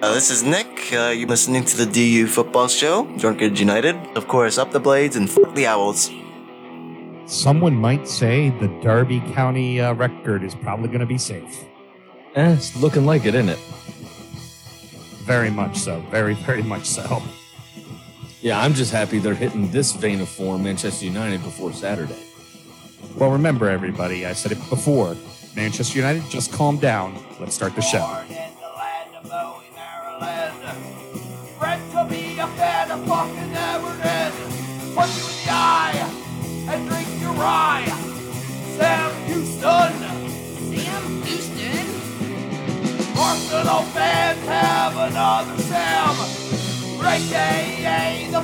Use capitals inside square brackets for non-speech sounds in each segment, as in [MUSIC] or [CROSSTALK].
Uh, this is Nick. Uh, you're listening to the DU Football Show, Drunkard United. Of course, up the blades and fuck the owls. Someone might say the Derby County uh, record is probably going to be safe. Eh, it's looking like it, isn't it? Very much so. Very, very much so. Yeah, I'm just happy they're hitting this vein of form, Manchester United, before Saturday. Well, remember, everybody, I said it before. Manchester United, just calm down. Let's start the show.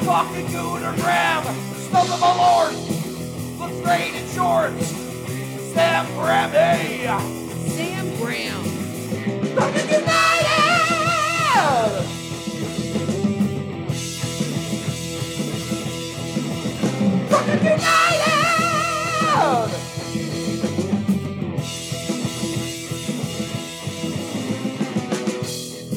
The fucking Gooner Graham. Stump of a lord. Looks great in shorts. Sam Grammy. Sam Brown. Fucking United! Fucking United!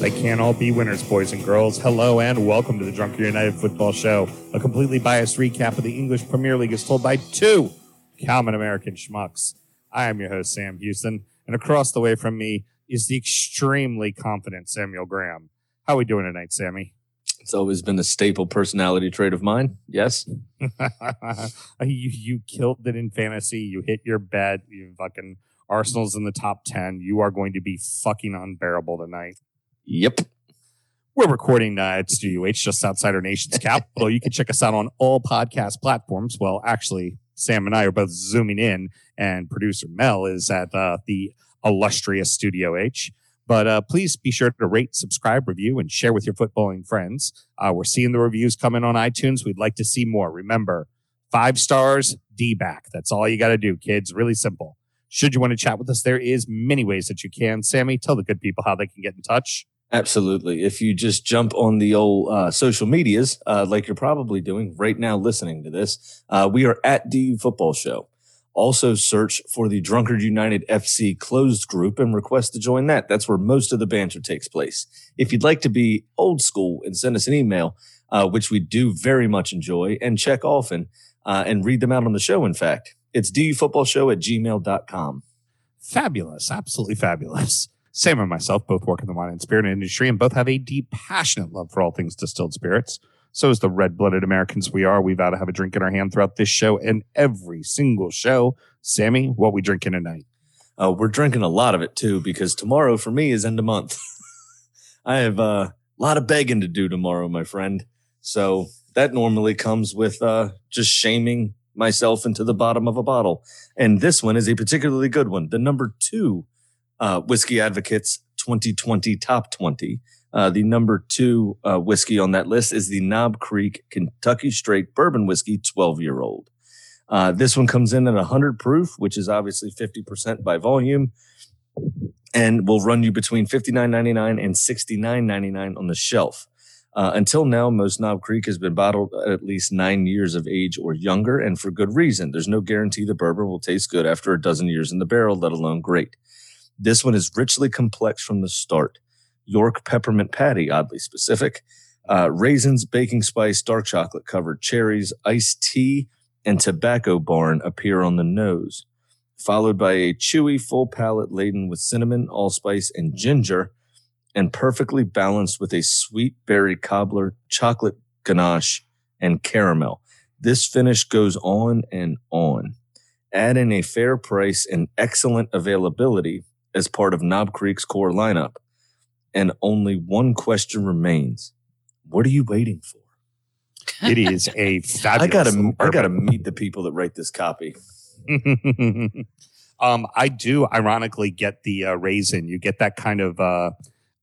They can't all be winners, boys and girls. Hello and welcome to the Drunkard United Football Show, a completely biased recap of the English Premier League is told by two common American schmucks. I am your host, Sam Houston, and across the way from me is the extremely confident Samuel Graham. How are we doing tonight, Sammy? It's always been a staple personality trait of mine. Yes. [LAUGHS] you, you killed it in fantasy. You hit your bet. You fucking Arsenal's in the top 10. You are going to be fucking unbearable tonight. Yep. We're recording uh, at Studio H, just outside our nation's capital. You can check us out on all podcast platforms. Well, actually, Sam and I are both zooming in, and producer Mel is at uh, the illustrious Studio H. But uh, please be sure to rate, subscribe, review, and share with your footballing friends. Uh, we're seeing the reviews coming on iTunes. We'd like to see more. Remember, five stars, D back. That's all you got to do, kids. Really simple. Should you want to chat with us, there is many ways that you can. Sammy, tell the good people how they can get in touch. Absolutely. If you just jump on the old uh, social medias, uh, like you're probably doing right now listening to this, uh, we are at DU Football Show. Also, search for the Drunkard United FC closed group and request to join that. That's where most of the banter takes place. If you'd like to be old school and send us an email, uh, which we do very much enjoy and check often uh, and read them out on the show, in fact, it's dufootballshow at gmail.com. Fabulous. Absolutely fabulous. Sam and myself both work in the wine and spirit industry and both have a deep, passionate love for all things distilled spirits. So, as the red blooded Americans we are, we vow to have a drink in our hand throughout this show and every single show. Sammy, what we drinking tonight? Uh, we're drinking a lot of it too because tomorrow for me is end of month. [LAUGHS] I have uh, a lot of begging to do tomorrow, my friend. So that normally comes with uh, just shaming myself into the bottom of a bottle. And this one is a particularly good one. The number two uh, Whiskey Advocates 2020 Top 20. Uh, the number two uh, whiskey on that list is the Knob Creek Kentucky Straight Bourbon Whiskey 12 year old. Uh, this one comes in at 100 proof, which is obviously 50% by volume, and will run you between $59.99 and $69.99 on the shelf. Uh, until now, most Knob Creek has been bottled at least nine years of age or younger, and for good reason. There's no guarantee the bourbon will taste good after a dozen years in the barrel, let alone great. This one is richly complex from the start. York peppermint patty, oddly specific. Uh, raisins, baking spice, dark chocolate covered cherries, iced tea, and tobacco barn appear on the nose, followed by a chewy, full palate laden with cinnamon, allspice, and ginger, and perfectly balanced with a sweet berry cobbler, chocolate ganache, and caramel. This finish goes on and on. Add in a fair price and excellent availability as part of Knob Creek's core lineup. And only one question remains. What are you waiting for? It is a [LAUGHS] fabulous. I gotta I gotta meet the people that write this copy. [LAUGHS] um, I do ironically get the uh, raisin. You get that kind of uh,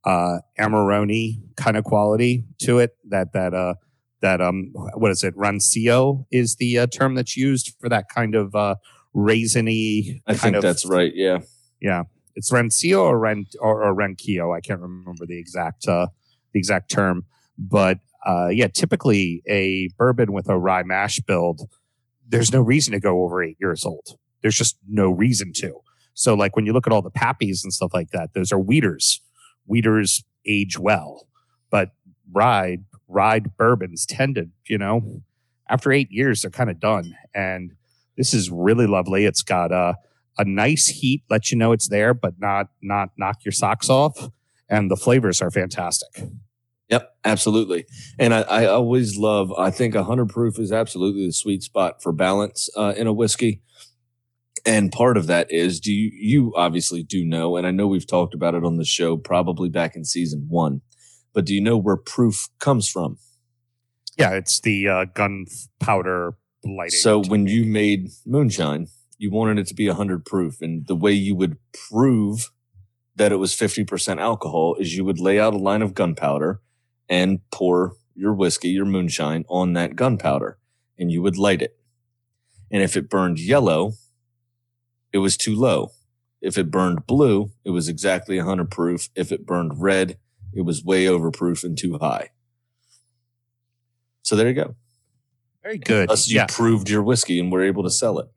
uh, Amarone kind of quality to it. That that uh, that um, what is it? Rancio is the uh, term that's used for that kind of uh, raisiny. I kind think of, that's right. Yeah. yeah. It's Rancio or Ren or, or. I can't remember the exact uh, the exact term, but uh, yeah, typically a bourbon with a rye mash build, there's no reason to go over eight years old. There's just no reason to. So, like when you look at all the pappies and stuff like that, those are weeders. Weeders, age well. But ride ride bourbons tend to, you know, after eight years they're kind of done. And this is really lovely. It's got a a nice heat, let you know it's there, but not not knock your socks off. And the flavors are fantastic. Yep, absolutely. And I, I always love, I think 100 proof is absolutely the sweet spot for balance uh, in a whiskey. And part of that is, do you, you obviously do know, and I know we've talked about it on the show probably back in season one, but do you know where proof comes from? Yeah, it's the uh, gunpowder lighting. So when you made moonshine, you wanted it to be 100 proof. And the way you would prove that it was 50% alcohol is you would lay out a line of gunpowder and pour your whiskey, your moonshine on that gunpowder and you would light it. And if it burned yellow, it was too low. If it burned blue, it was exactly 100 proof. If it burned red, it was way over proof and too high. So there you go. very good. Thus, you yeah. proved your whiskey and were able to sell it.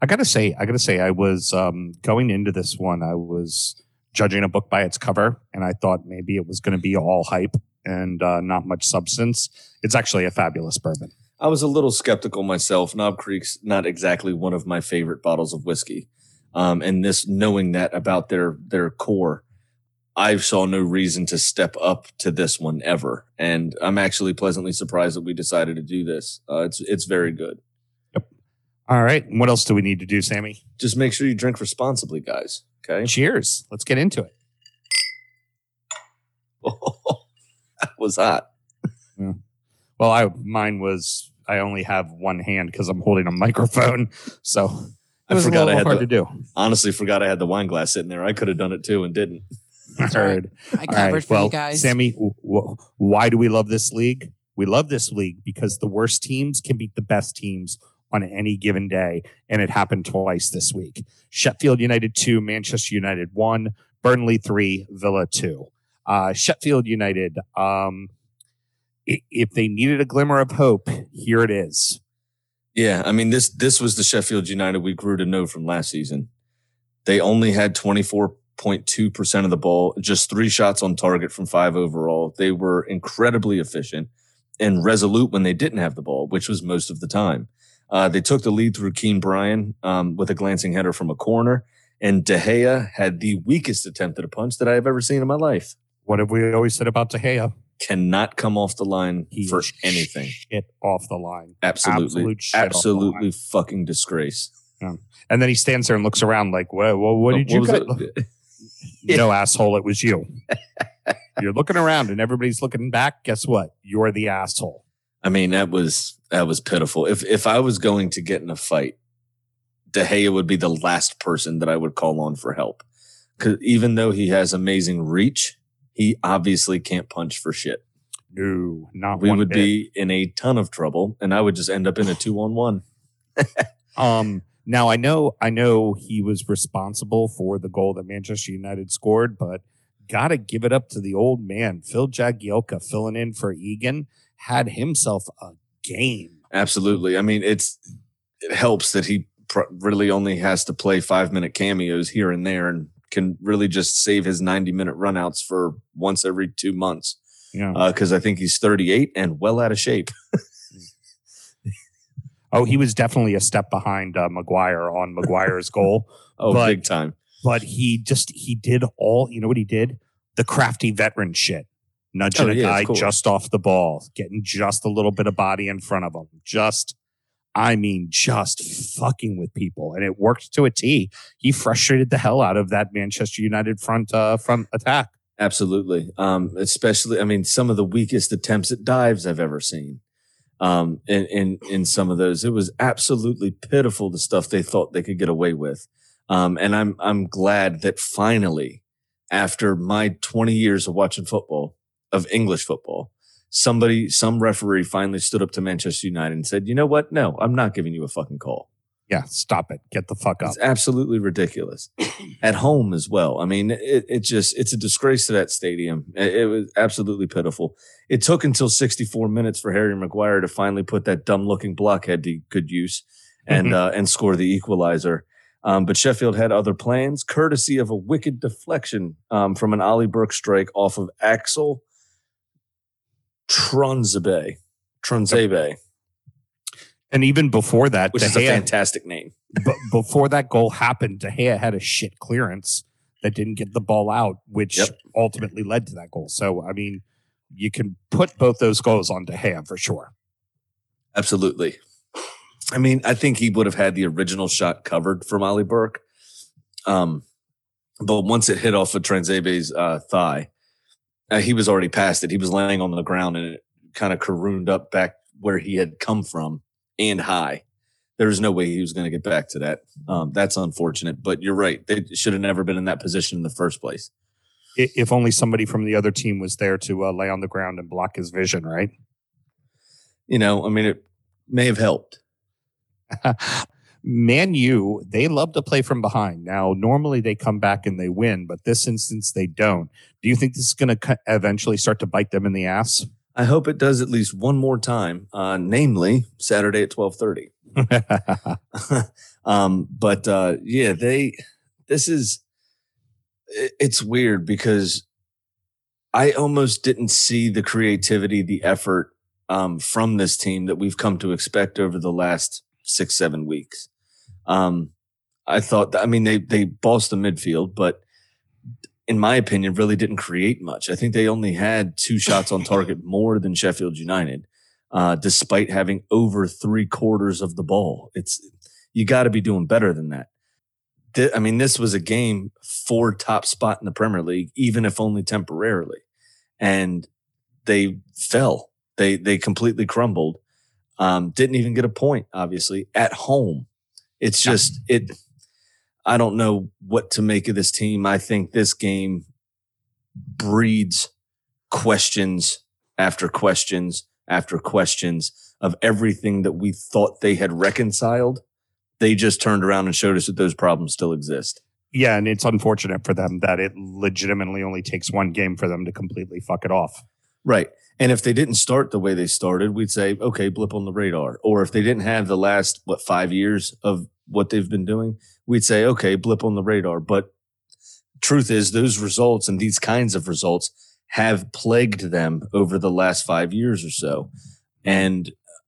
I gotta say, I gotta say, I was um, going into this one. I was judging a book by its cover, and I thought maybe it was going to be all hype and uh, not much substance. It's actually a fabulous bourbon. I was a little skeptical myself. Knob Creek's not exactly one of my favorite bottles of whiskey. Um, and this, knowing that about their their core, I saw no reason to step up to this one ever. And I'm actually pleasantly surprised that we decided to do this. Uh, it's it's very good. All right, what else do we need to do, Sammy? Just make sure you drink responsibly, guys. Okay. Cheers. Let's get into it. [LAUGHS] that was hot. Well, I mine was I only have one hand because I'm holding a microphone, so it I was a forgot I had hard the- to do. Honestly, forgot I had the wine glass sitting there. I could have done it too and didn't. [LAUGHS] That's all right. Heard. I covered right, for well, you guys. Sammy, w- w- why do we love this league? We love this league because the worst teams can beat the best teams on any given day, and it happened twice this week. Sheffield United two, Manchester United one, Burnley three, Villa two. Uh, Sheffield United. Um, if they needed a glimmer of hope, here it is. Yeah, I mean this this was the Sheffield United we grew to know from last season. They only had 24.2% of the ball, just 3 shots on target from 5 overall. They were incredibly efficient and resolute when they didn't have the ball, which was most of the time. Uh, they took the lead through Kean Bryan um, with a glancing header from a corner, and De Gea had the weakest attempt at a punch that I have ever seen in my life. What have we always said about De Gea? Cannot come off the line He for anything. Shit off the line. Absolutely, absolute shit off the absolutely line. fucking disgrace. And then he stands there and looks around like, "Well, well what did you was guys?" [LAUGHS] No, asshole, it was you. [LAUGHS] You're looking around and everybody's looking back. Guess what? You're the asshole. I mean, that was that was pitiful. If if I was going to get in a fight, De Gea would be the last person that I would call on for help. Because even though he has amazing reach, he obviously can't punch for shit. No, not We would bit. be in a ton of trouble, and I would just end up in a [SIGHS] two on one. [LAUGHS] Um, now I know, I know he was responsible for the goal that Manchester United scored, but gotta give it up to the old man, Phil Jagielka, filling in for Egan, had himself a game. Absolutely. I mean, it's it helps that he pr- really only has to play five minute cameos here and there, and can really just save his ninety minute runouts for once every two months. Yeah. because I think he's 38 and well out of shape. [LAUGHS] Oh, he was definitely a step behind uh, Maguire on Maguire's goal. [LAUGHS] Oh, But- big time. but he just he did all you know what he did the crafty veteran shit nudging Oh, a yeah, guy just off the ball getting just a little bit of body in front of him just i mean just fucking with people and it worked to a t he frustrated the hell out of that manchester united front uh front attack Absolutely. Um, especially, I mean, some of the weakest attempts at dives I've ever seen. Um, in, in, in some of those, it was absolutely pitiful the stuff they thought they could get away with. Um, and I'm, I'm glad that finally, after my 20 years of watching football, of English football, somebody, some referee finally stood up to Manchester United and said, you know what? No, I'm not giving you a fucking call. yeah stop it get the fuck up It's absolutely ridiculous. [CLEARS THROAT] At home as well. I mean, it, it just it's a disgrace to that stadium. It, it was absolutely pitiful. It took until 64 minutes for Harry Maguire to finally put that dumb looking blockhead to good use and uh, and score the equalizer. Um, but Sheffield had other plans, courtesy of a wicked deflection um, from an Ollie Burke strike off of Axel Tuanzebe. Tuanzebe, And even before that, which De is a fantastic name. but before that goal happened, De Gea had a shit clearance that didn't get the ball out, which Yep. ultimately led to that goal. So, I mean, you can put both those goals on De Gea for sure. Absolutely. I mean, I think he would have had the original shot covered from Ollie Burke. Um, but once it hit off of Tuanzebe's uh, thigh, uh, he was already past it. He was laying on the ground and it kind of carooned up back where he had come from and high. There was no way he was going to get back to that. Um, that's unfortunate, but you're right. They should have never been in that position in the first place. If only somebody from the other team was there to uh, lay on the ground and block his vision, right? You know, I mean, it may have helped. [LAUGHS] Man U, they love to play from behind. Now, normally they come back and they win, but this instance they don't. Do you think this is going to eventually start to bite them in the ass? I hope it does at least one more time, uh, namely Saturday at twelve thirty. [LAUGHS] [LAUGHS] um, but uh, yeah, they. This is. it- It's weird because I almost didn't see the creativity, the effort um, from this team that we've come to expect over the last six, seven weeks. Um, I thought, I mean, they they bossed the midfield, but in my opinion, really didn't create much. I think they only had two shots on target more than Sheffield United, uh, despite having over three quarters of the ball. It's you got to be doing better than that. Th- I mean, this was a game for top spot in the Premier League, even if only temporarily, and they fell. They they completely crumbled. Um, didn't even get a point, obviously, at home. It's just it. I don't know what to make of this team. I think this game breeds questions after questions after questions of everything that we thought they had reconciled. They just turned around and showed us that those problems still exist. yeah, and it's unfortunate for them that it legitimately only takes one game for them to completely fuck it off. Right. And if they didn't start the way they started, we'd say, okay, blip on the radar. Or if they didn't have the last, what, five years of what they've been doing, we'd say, okay, blip on the radar. But truth is, those results and these kinds of results have plagued them over the last five years or so. And uh,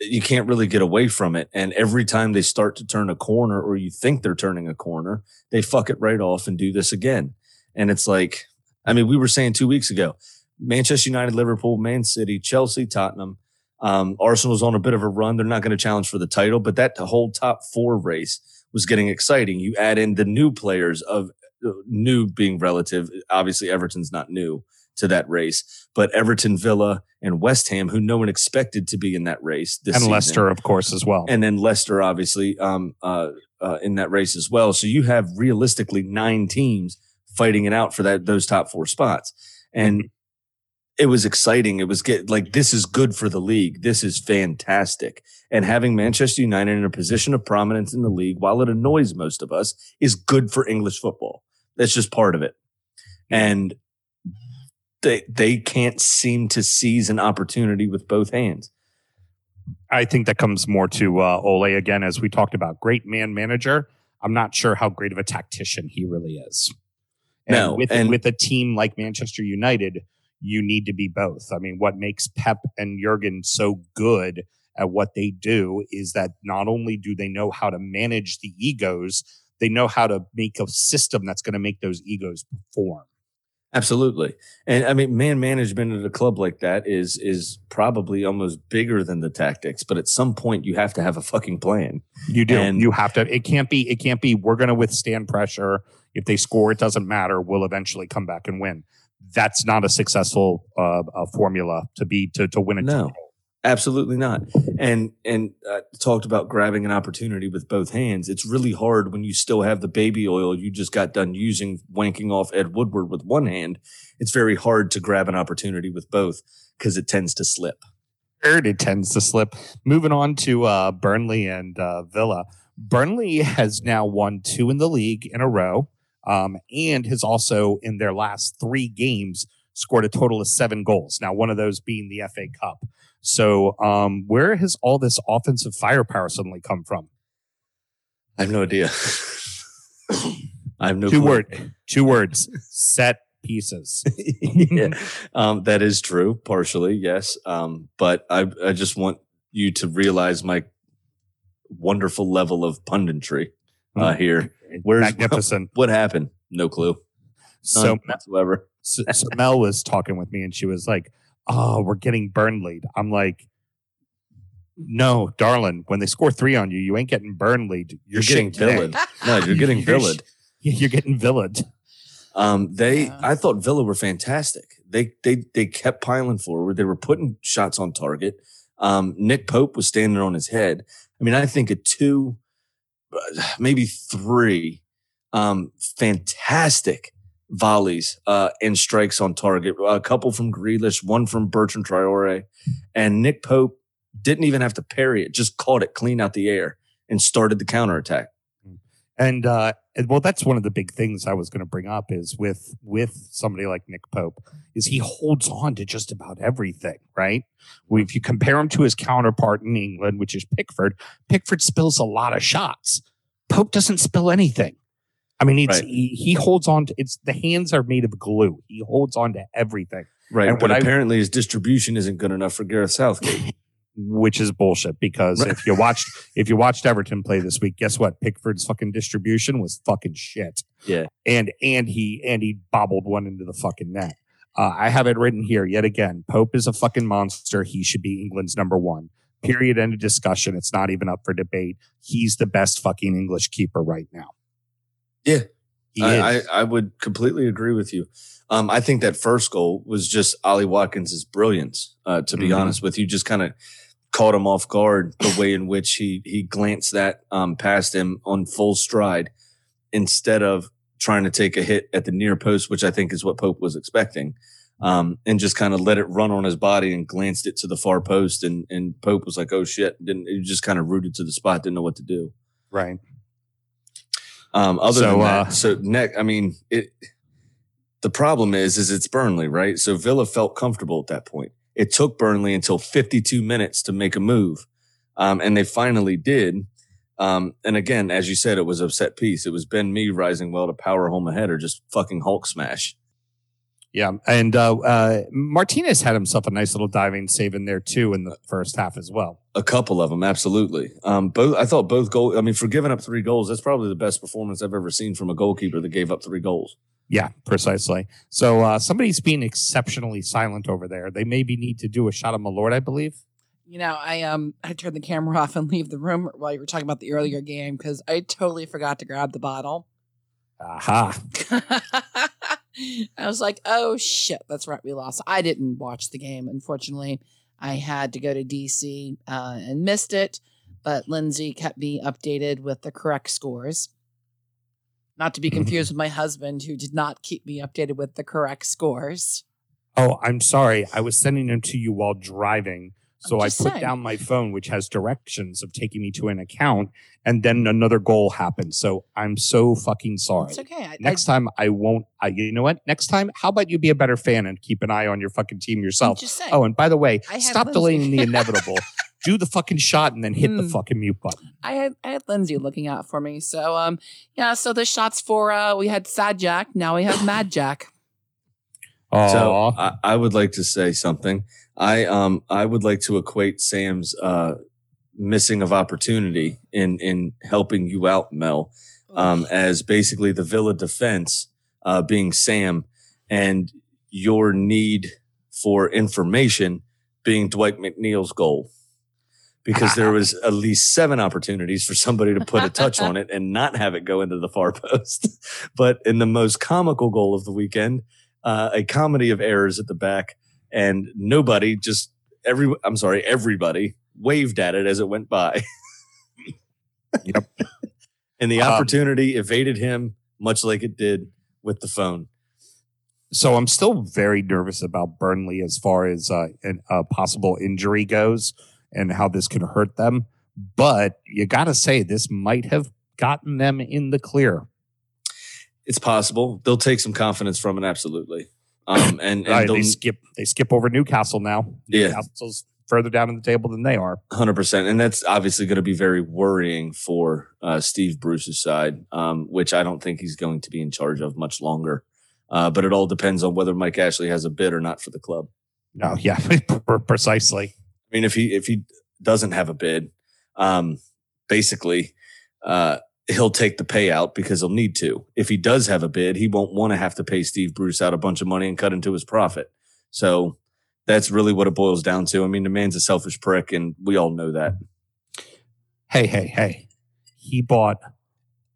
you can't really get away from it. And every time they start to turn a corner or you think they're turning a corner, they fuck it right off and do this again. And it's like, I mean, we were saying two weeks ago, Manchester United, Liverpool, Man City, Chelsea, Tottenham. Um, Arsenal's on a bit of a run. They're not going to challenge for the title, but that whole top four race was getting exciting. You add in the new players of uh, new being relative. Obviously, Everton's not new to that race, but Everton, Villa, and West Ham, who no one expected to be in that race, this and season Leicester, of course, as well. and then Leicester, obviously, um, uh, uh, in that race as well. So you have realistically nine teams fighting it out for that those top four spots, and it was exciting. It was get like this is good for the league. This is fantastic, and having Manchester United in a position of prominence in the league, while it annoys most of us, is good for English football. That's just part of it, and they they can't seem to seize an opportunity with both hands. I think that comes more to uh, Ole again, as we talked about. Great man manager. I'm not sure how great of a tactician he really is. And No, with and- with a team like Manchester United, you need to be both. I mean, what makes Pep and Jurgen so good at what they do is that not only do they know how to manage the egos, they know how to make a system that's going to make those egos perform. Absolutely. And I mean, man management at a club like that is is probably almost bigger than the tactics, but at some point you have to have a fucking plan. You do. And- you have to. It can't be. It can't be. We're going to withstand pressure. If they score, it doesn't matter. We'll eventually come back and win. That's not a successful uh, uh, formula to be to to win a No. Absolutely not. And and uh, talked about grabbing an opportunity with both hands. It's really hard when you still have the baby oil you just got done using wanking off Ed Woodward with one hand. It's very hard to grab an opportunity with both because it tends to slip. It tends to slip. Moving on to uh, Burnley and uh, Villa. Burnley [LAUGHS] has now won two in the league in a row, um, and has also in their last three games scored a total of seven goals. Now, one of those being the FA Cup. So, um, where has all this offensive firepower suddenly come from? I have no idea. [COUGHS] I have no two clue. word, two words. Set pieces. [LAUGHS] yeah, um, that is true, partially, yes. Um, but I, I just want you to realize my wonderful level of punditry uh, here. Where's Magnificent. [LAUGHS] what happened? No clue. So, None whatsoever. so, so Mel was talking with me and she was like, "Oh, we're getting Burnley." I'm like, "No, darling. When they score three on you, you ain't getting Burnley. You're, You're getting shit No, you're [LAUGHS] getting You're [LAUGHS] You're getting villained." Um, they, Yeah. I thought Villa were fantastic. They, they, they kept piling forward. They were putting shots on target. Um, Nick Pope was standing on his head. I mean, I think a two, [SIGHS] maybe three, um, fantastic volleys uh, and strikes on target. A couple from Grealish, one from Bertrand Traore, and Nick Pope didn't even have to parry it; just caught it clean out the air and started the counterattack. And uh, well, that's one of the big things I was going to bring up is with with somebody like Nick Pope is he holds on to just about everything, right? If you compare him to his counterpart in England, which is Pickford, Pickford spills a lot of shots. Pope doesn't spill anything. I mean, it's, Right. he, he holds on to it's the hands are made of glue. He holds on to everything, Right, And but what I- apparently his distribution isn't good enough for Gareth Southgate. [LAUGHS] which is bullshit. Because Right. if you watched if you watched Everton play this week, guess what? Pickford's fucking distribution was fucking shit. Yeah. and and he and he bobbled one into the fucking net. Uh, I have it written here yet again. Pope is a fucking monster. He should be England's number one. Period. End of discussion. It's not even up for debate. He's the best fucking English keeper right now. Yeah. I. I, I would completely agree with you. Um, I think that first goal was just Ollie Watkins' brilliance. Uh, to be Mhm. honest with you, just kind of caught him off guard the way in which he he glanced that um, past him on full stride instead of trying to take a hit at the near post, which I think is what Pope was expecting. Um, and just kind of let it run on his body and glanced it to the far post. And, and Pope was like, oh shit. Didn't, he just kind of rooted to the spot, didn't know what to do. right. Um, other So, than uh, that, so neck, I mean, it. The problem is, is it's Burnley, right? So Villa felt comfortable at that point. It took Burnley until 52 minutes to make a move, um, and they finally did. Um, and again, as you said, it was a set piece. It was Ben Mee rising well to power home ahead or just fucking Hulk smash. Yeah, and uh, uh, Martinez had himself a nice little diving save in there too in the first half as well. A couple of them, absolutely. Um, both I thought both goal. I mean, for giving up three goals, that's probably the best performance I've ever seen from a goalkeeper that gave up three goals. Yeah, precisely. So uh, somebody's being exceptionally silent over there. They maybe need to do a shot of Malort, I believe. You know, I um I turned the camera [LAUGHS] off and leave the room while you were talking about the earlier game because I totally forgot to grab the bottle. Aha. [LAUGHS] I was like, oh shit, that's right, we lost. I didn't watch the game, unfortunately. I had to go to DC uh, and missed it, but Lindsay kept me updated with the correct scores. Not to be Mhm. confused with my husband, who did not keep me updated with the correct scores. Oh, I'm sorry. I was sending them to you while driving. So I'm I just put saying. down my phone, which has directions of taking me to an account, and then another goal happened. So I'm so fucking sorry. It's okay. I, Next time I won't. I, you know what? Next time, how about you be a better fan and keep an eye on your fucking team I, I'm yourself? just. Oh, and by the way, I stop Lindsay. delaying the inevitable. [LAUGHS] Do the fucking shot and then hit the Hmm. fucking mute button. I had I had Lindsay looking out for me. So um yeah, so the shots for uh we had Sad Jack, now we have Mad Jack. Oh, So I, I would like to say something. I um I would like to equate Sam's uh missing of opportunity in in helping you out, Mel, um as basically the Villa defense uh being Sam and your need for information being Dwight McNeil's goal. Because there was [LAUGHS] at least seven opportunities for somebody to put a touch on [LAUGHS] it and not have it go into the far post. [LAUGHS] But in the most comical goal of the weekend, uh, a comedy of errors at the back, and nobody just every I'm sorry, everybody waved at it as it went by. [LAUGHS] Yep. and the Um, opportunity evaded him, much like it did with the phone. so I'm still very nervous about Burnley as far as uh, an, a possible injury goes and how this could hurt them. But you got to say, this might have gotten them in the clear. It's possible they'll take some confidence from it, absolutely. Um, and, and Right, they'll, skip they skip over Newcastle now. Yeah. Newcastle's further down in the table than they are. Hundred percent, and that's obviously going to be very worrying for uh, Steve Bruce's side, um, which I don't think he's going to be in charge of much longer. Uh, but it all depends on whether Mike Ashley has a bid or not for the club. No, yeah, [LAUGHS] precisely. I mean, if he if he doesn't have a bid, um, basically, uh, he'll take the payout because he'll need to. If he does have a bid, he won't want to have to pay Steve Bruce out a bunch of money and cut into his profit. So that's really what it boils down to. I mean, the man's a selfish prick, and we all know that. Hey, hey, hey. He bought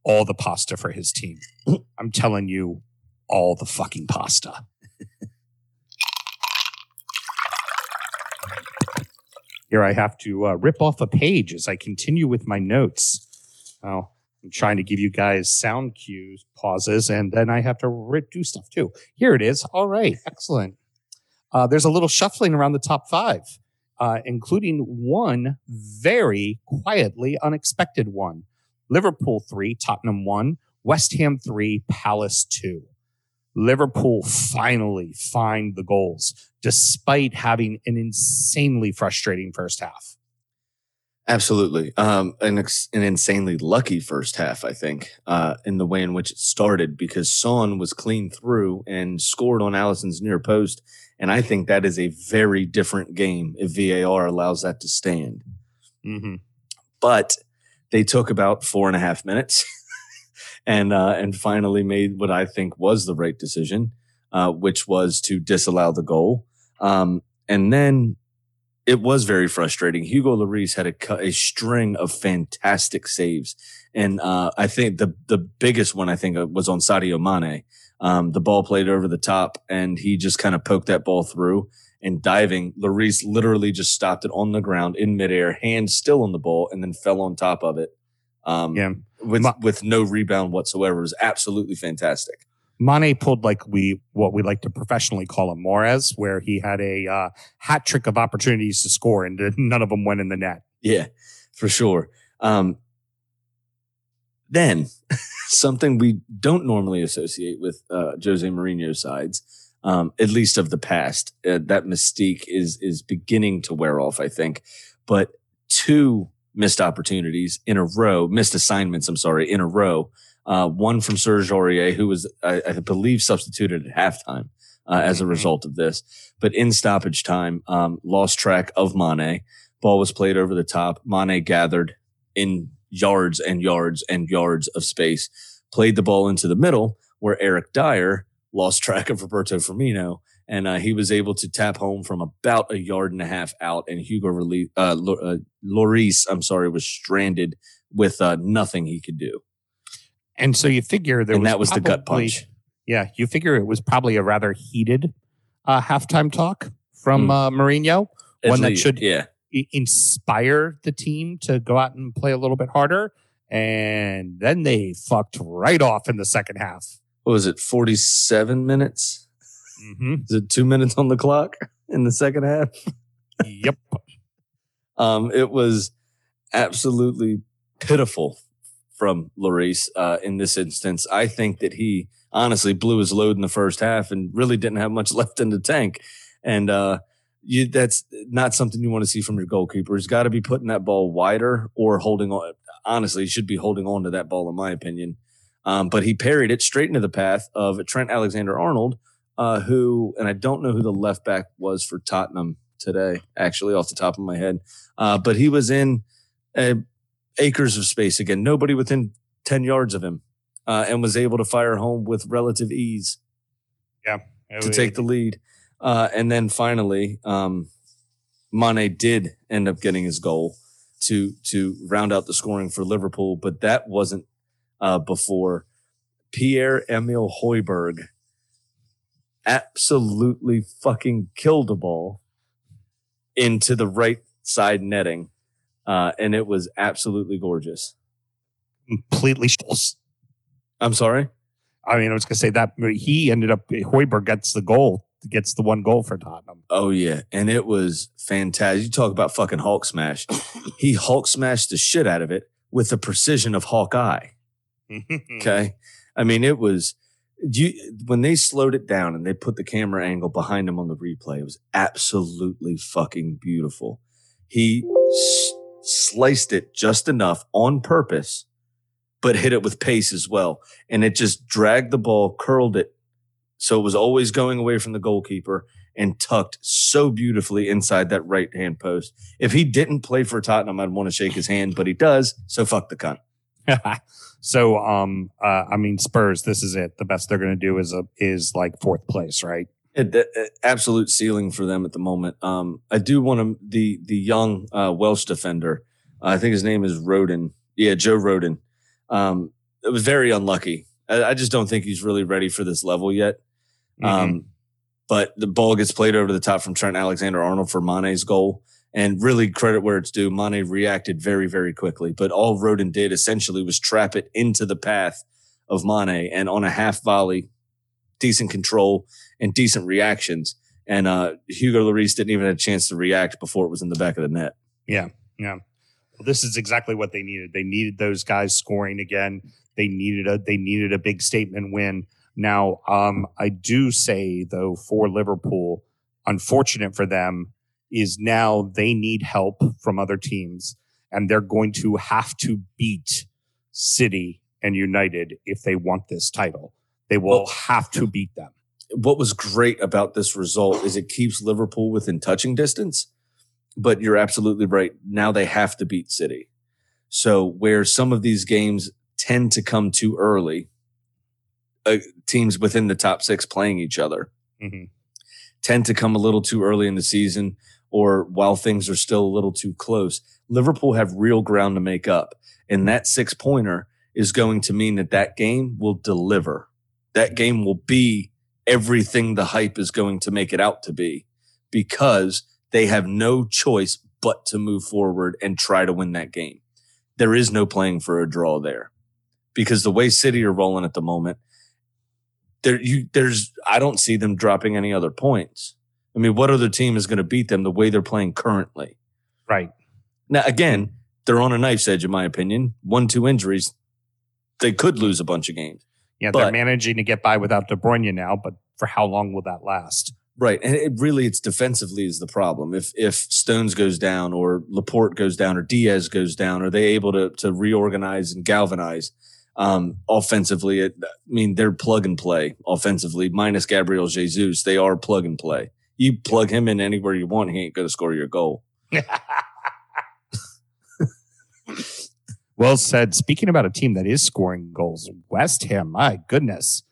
all the pasta for his team. [CLEARS THROAT] I'm telling you, all the fucking pasta. Here I have to uh, rip off a page as I continue with my notes. Oh, I'm trying to give you guys sound cues, pauses, and then I have to re- do stuff too. Here it is. All right, excellent. Uh, there's a little shuffling around the top five, uh, including one very quietly unexpected one. Liverpool three, Tottenham one, West Ham three, Palace two. Liverpool finally find the goals despite having an insanely frustrating first half. Absolutely. Um, an, ex- an insanely lucky first half, I think, uh, in the way in which it started because Son was clean through and scored on Alisson's near post. And I think that is a very different game if VAR allows that to stand. Mm-hmm. But they took about four and a half minutes [LAUGHS] and uh, and finally made what I think was the right decision, uh, which was to disallow the goal. Um, and then it was very frustrating. Hugo Lloris had a, a string of fantastic saves, and uh, I think the the biggest one I think uh, was on Sadio Mane. Um, the ball played over the top, and he just kind of poked that ball through. And diving, Lloris literally just stopped it on the ground in midair, hand still on the ball, and then fell on top of it. Um, Yeah. with Ma- with no rebound whatsoever. It was absolutely fantastic. Mane pulled like we what we like to professionally call a Morez, where he had a uh, hat trick of opportunities to score, and [LAUGHS] none of them went in the net. Yeah, for sure. Um, then [LAUGHS] something we don't normally associate with uh, Jose Mourinho's sides, um, at least of the past, uh, that mystique is is beginning to wear off. I think, but two missed opportunities in a row, missed assignments. I'm sorry, in a row. Uh, one from Serge Aurier, who was, I, I believe, substituted at halftime uh, as a Mhm. result of this. But in stoppage time, um, lost track of Mane. Ball was played over the top. Mane gathered in yards and yards and yards of space, played the ball into the middle where Eric Dier lost track of Roberto Firmino. And uh, he was able to tap home from about a yard and a half out. And Hugo Rele- uh, Lo- uh, Lloris, I'm sorry, was stranded with uh, nothing he could do. And so you figure there and was that was the gut probably- punch. Yeah, you figure it was probably a rather heated uh, halftime talk from Mm. uh, Mourinho, At one that should- yeah. Inspire the team to go out and play a little bit harder. And then they fucked right off in the second half. What was it, 47 minutes? Mm-hmm. Is it two minutes on the clock in the second half? yep. [LAUGHS] Um, it was absolutely pitiful from Lloris uh, in this instance. I think that he honestly blew his load in the first half and really didn't have much [LAUGHS] left in the tank. And uh, you, that's not something you want to see from your goalkeeper. He's got to be putting that ball wider or holding on. Honestly, he should be holding on to that ball, in my opinion. Um, but he parried it straight into the path of Trent Alexander Arnold, uh, who, and I don't know who the left back was for Tottenham today, actually, off the top of my head. Uh, but he was in uh, acres of space again, nobody within 10 yards of him, uh, and was able to fire home with relative ease Yeah. to take the lead. Uh, and then finally, um, Mane did end up getting his goal to to round out the scoring for Liverpool, but that wasn't uh, before Pierre Emile Højbjerg absolutely fucking killed a ball into the right side netting, uh, and it was absolutely gorgeous. completely. I'm sorry. I mean, I was going to say that he ended up, Højbjerg gets the goal, gets the one goal for Tottenham. Oh yeah, and it was fantastic. You talk about fucking Hulk smash. [LAUGHS] he Hulk smashed the shit out of it with the precision of Hawkeye. [LAUGHS] Okay, I mean it was You when they slowed it down and they put the camera angle behind him on the replay, it was absolutely fucking beautiful. He sliced it just enough on purpose, but hit it with pace as well, and it just dragged the ball, curled it, so it was always going away from the goalkeeper and tucked so beautifully inside that right hand post. If he didn't play for Tottenham, I'd want to shake his hand, but he does. So fuck the cunt. [LAUGHS] so, um, uh, I mean, Spurs. This is it. The best they're going to do is a is like fourth place, right? It, it- it- absolute ceiling for them at the moment. Um, I do want to the the young uh, Welsh defender. I think his name is Rodon. Yeah, Joe Rodon. Um, it was very unlucky. I, I just don't think he's really ready for this level yet. Mhm. Um, but the ball gets played over the top from Trent Alexander Arnold for Mane's goal. And really credit where it's due. Mane reacted very, very quickly. But all Rodon did essentially was trap it into the path of Mane and on a half volley, decent control and decent reactions. And uh, Hugo Lloris didn't even have a chance to react before it was in the back of the net. Yeah, yeah. Well, this is exactly what they needed. They needed those guys scoring again. They needed a they needed a big statement win. Now, um, I do say though for Liverpool, unfortunate for them is now they need help from other teams, and they're going to have to beat City and United if they want this title. They will Well- have to beat them. what was great about this result is it keeps Liverpool within touching distance. But you're absolutely right. Now they have to beat City. So where some of these games tend to come too early, uh, teams within the top six playing each other Mhm. tend to come a little too early in the season or while things are still a little too close. Liverpool have real ground to make up. And that six pointer is going to mean that that game will deliver. That game will be everything the hype is going to make it out to be because they have no choice but to move forward and try to win that game. There is no playing for a draw there because the way City are rolling at the moment, there you there's I don't see them dropping any other points. I mean, what other team is going to beat them the way they're playing currently? Right. Now, again, they're on a knife's edge, in my opinion. One, two injuries, they could lose a bunch of games. Yeah, they're managing to get by without De Bruyne now, but for how long will that last? Right. And it really it's defensively is the problem. If if Stones goes down or Laporte goes down or Dias goes down, are they able to to reorganize and galvanize? Um, offensively, it, I mean, they're plug and play offensively, minus Gabriel Jesus. They are plug and play. You plug him in anywhere you want, he ain't gonna score your goal. [LAUGHS] Well said. Speaking about a team that is scoring goals, West Ham, my goodness,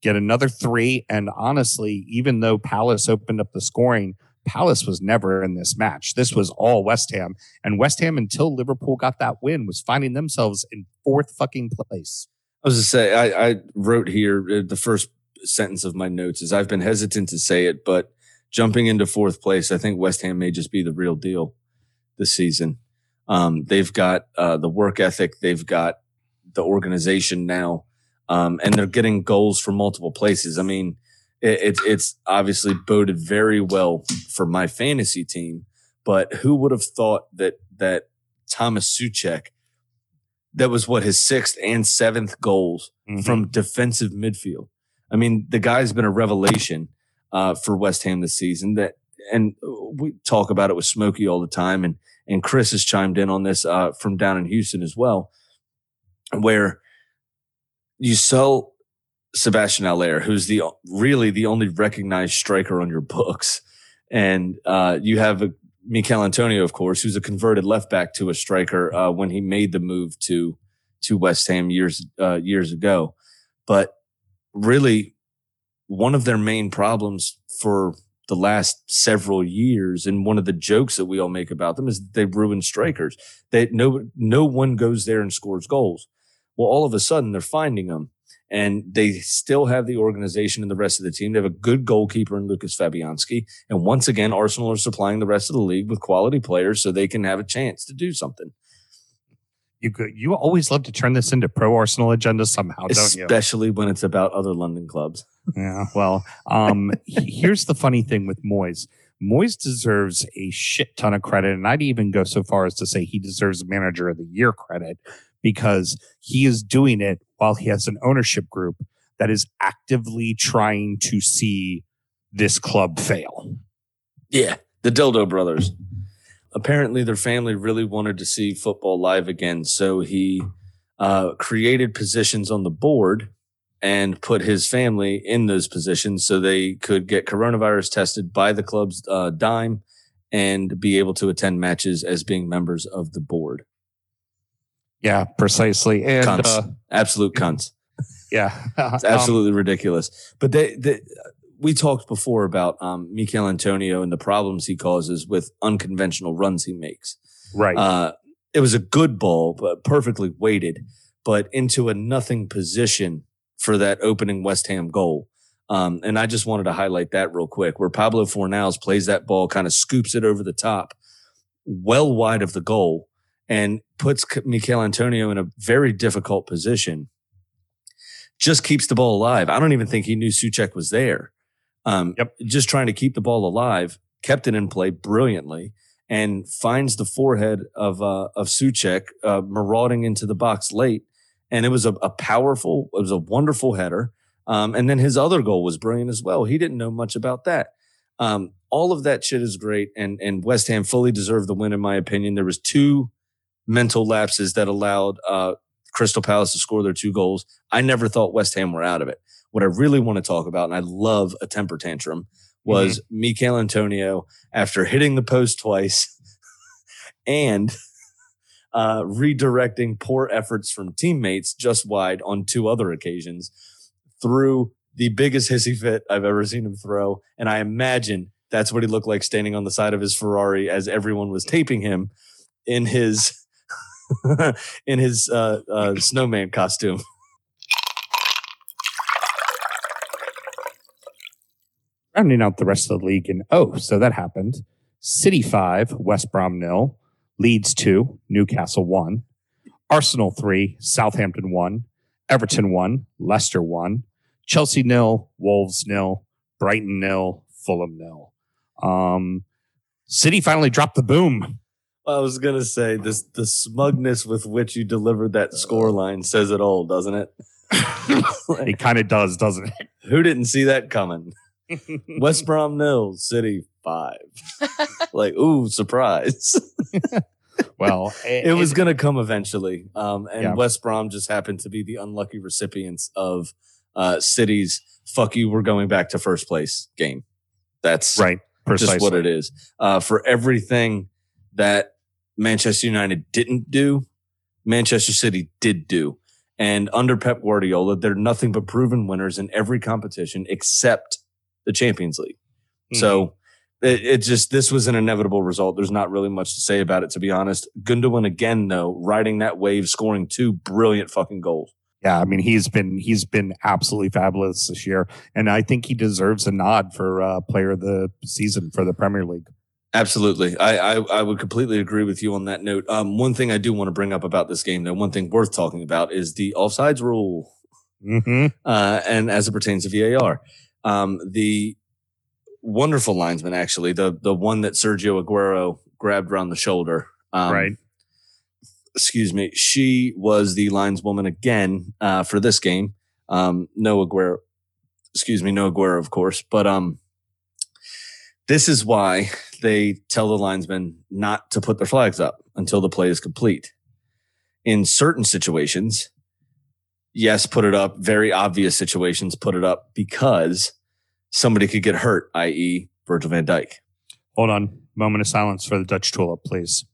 get another three. And honestly, even though Palace opened up the scoring, Palace was never in this match. This was all West Ham. And West Ham, until Liverpool got that win, was finding themselves in fourth fucking place. I was to say, I, I wrote here uh, the first sentence of my notes is I've been hesitant to say it, but jumping into fourth place, I think West Ham may just be the real deal this season. Um, they've got uh, the work ethic, they've got the organization now, um, and they're getting goals from multiple places. I mean, it, it's it's obviously boded very well for my fantasy team, but who would have thought that that Thomas Soucek, that was what his sixth and seventh goals from defensive midfield. I mean, the guy's been a revelation uh, for West Ham this season. That and we talk about it with Smokey all the time, and and Chris has chimed in on this uh, from down in Houston as well, where you sell Sebastian Haller, who's the really the only recognized striker on your books, and uh, you have a, Michail Antonio, of course, who's a converted left back to a striker uh, when he made the move to to West Ham years uh, years ago. But really, one of their main problems for the last several years, and one of the jokes that we all make about them is that they ruin strikers. That no no one goes there and scores goals. Well, all of a sudden they're finding them, and they still have the organization and the rest of the team. They have a good goalkeeper in Lucas Fabianski, and once again, Arsenal are supplying the rest of the league with quality players so they can have a chance to do something. You could, you always love to turn this into pro Arsenal agenda somehow, don't you? Especially when it's about other London clubs. Yeah. Well, um, here's the funny thing with Moyes. Moyes deserves a shit ton of credit, and I'd even go so far as to say he deserves Manager of the Year credit because he is doing it while he has an ownership group that is actively trying to see this club fail. Yeah, the Dildo Brothers. Apparently, their family really wanted to see football live again, so he uh, created positions on the board and put his family in those positions so they could get coronavirus tested by the club's uh, dime and be able to attend matches as being members of the board. Yeah, precisely. And Cunts. uh, Absolute cunts. yeah, [LAUGHS] It's Um, absolutely ridiculous. But they, they, we talked before about um, Michail Antonio and the problems he causes with unconventional runs he makes. right. Uh, it was a good ball, but perfectly weighted, but into a nothing position for that opening West Ham goal. Um, and I just wanted to highlight that real quick, where Pablo Fornals plays that ball, kind of scoops it over the top, well wide of the goal, and puts Michail Antonio in a very difficult position. Just keeps the ball alive. I don't even think he knew Soucek was there. Um, Yep. Just trying to keep the ball alive, kept it in play brilliantly and finds the forehead of uh, of Soucek uh, marauding into the box late, and it was a, a powerful, it was a wonderful header. Um, and then his other goal was brilliant as well. He didn't know much about that. Um, all of that shit is great, and and West Ham fully deserved the win in my opinion. There was two mental lapses that allowed uh, Crystal Palace to score their two goals. I never thought West Ham were out of it. What I really want to talk about, and I love a temper tantrum, was Michail Antonio after hitting the post twice [LAUGHS] and uh, redirecting poor efforts from teammates just wide on two other occasions through the biggest hissy fit I've ever seen him throw. And I imagine that's what he looked like standing on the side of his Ferrari as everyone was taping him in his [LAUGHS] in his uh, uh, snowman costume. [LAUGHS] rounding out the rest of the league in oh, so that happened. City five, West Brom nil, Leeds two, Newcastle one, Arsenal three, Southampton one, Everton one, Leicester one, Chelsea nil, Wolves nil, Brighton nil, Fulham nil. Um, City finally dropped the boom. I was gonna say this the smugness with which you delivered that score line says it all, doesn't it? [LAUGHS] It kind of does, doesn't it? Who didn't see that coming? [LAUGHS] West Brom nil, City five. [LAUGHS] like, ooh, surprise. [LAUGHS] well, it was gonna come eventually. Um, and Yeah. West Brom just happened to be the unlucky recipients of uh City's fuck you, we're going back to first place game. That's right. Precisely. just what it is. Uh, for everything that Manchester United didn't do, Manchester City did do. And under Pep Guardiola, they're nothing but proven winners in every competition except the Champions League. Mm-hmm. So it, it just this was an inevitable result. There's not really much to say about it, to be honest. Gundogan again, though, riding that wave, scoring two brilliant fucking goals. Yeah, I mean he's been he's been absolutely fabulous this year, and I think he deserves a nod for uh, player of the season for the Premier League. Absolutely. I, I, I would completely agree with you on that note. Um, one thing I do want to bring up about this game, though, one thing worth talking about is the offsides rule, Mm-hmm. uh, and as it pertains to VAR. Um, the wonderful linesman, actually, the the one that Sergio Aguero grabbed around the shoulder. Um, right. Excuse me. She was the lineswoman again uh, for this game. Um, no Aguero. Excuse me, no Aguero, of course. But um, this is why they tell the linesmen not to put their flags up until the play is complete. In certain situations, yes, put it up. Very obvious situations, put it up because somebody could get hurt, i.e., Virgil van Dijk. Hold on. Moment of silence for the Dutch tulip, please.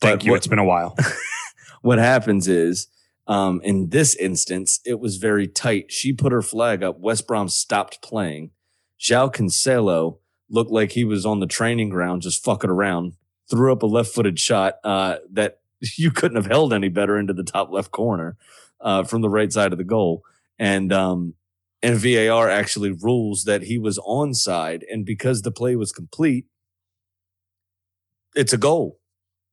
But Thank you. what- It's been a while. [LAUGHS] what happens is um, in this instance, it was very tight. She put her flag up. West Brom stopped playing. João Cancelo looked like he was on the training ground just fucking around. Threw up a left footed shot uh, that [LAUGHS] you couldn't have held any better into the top left corner uh, from the right side of the goal. And um, and VAR actually rules that he was onside, and because the play was complete, it's a goal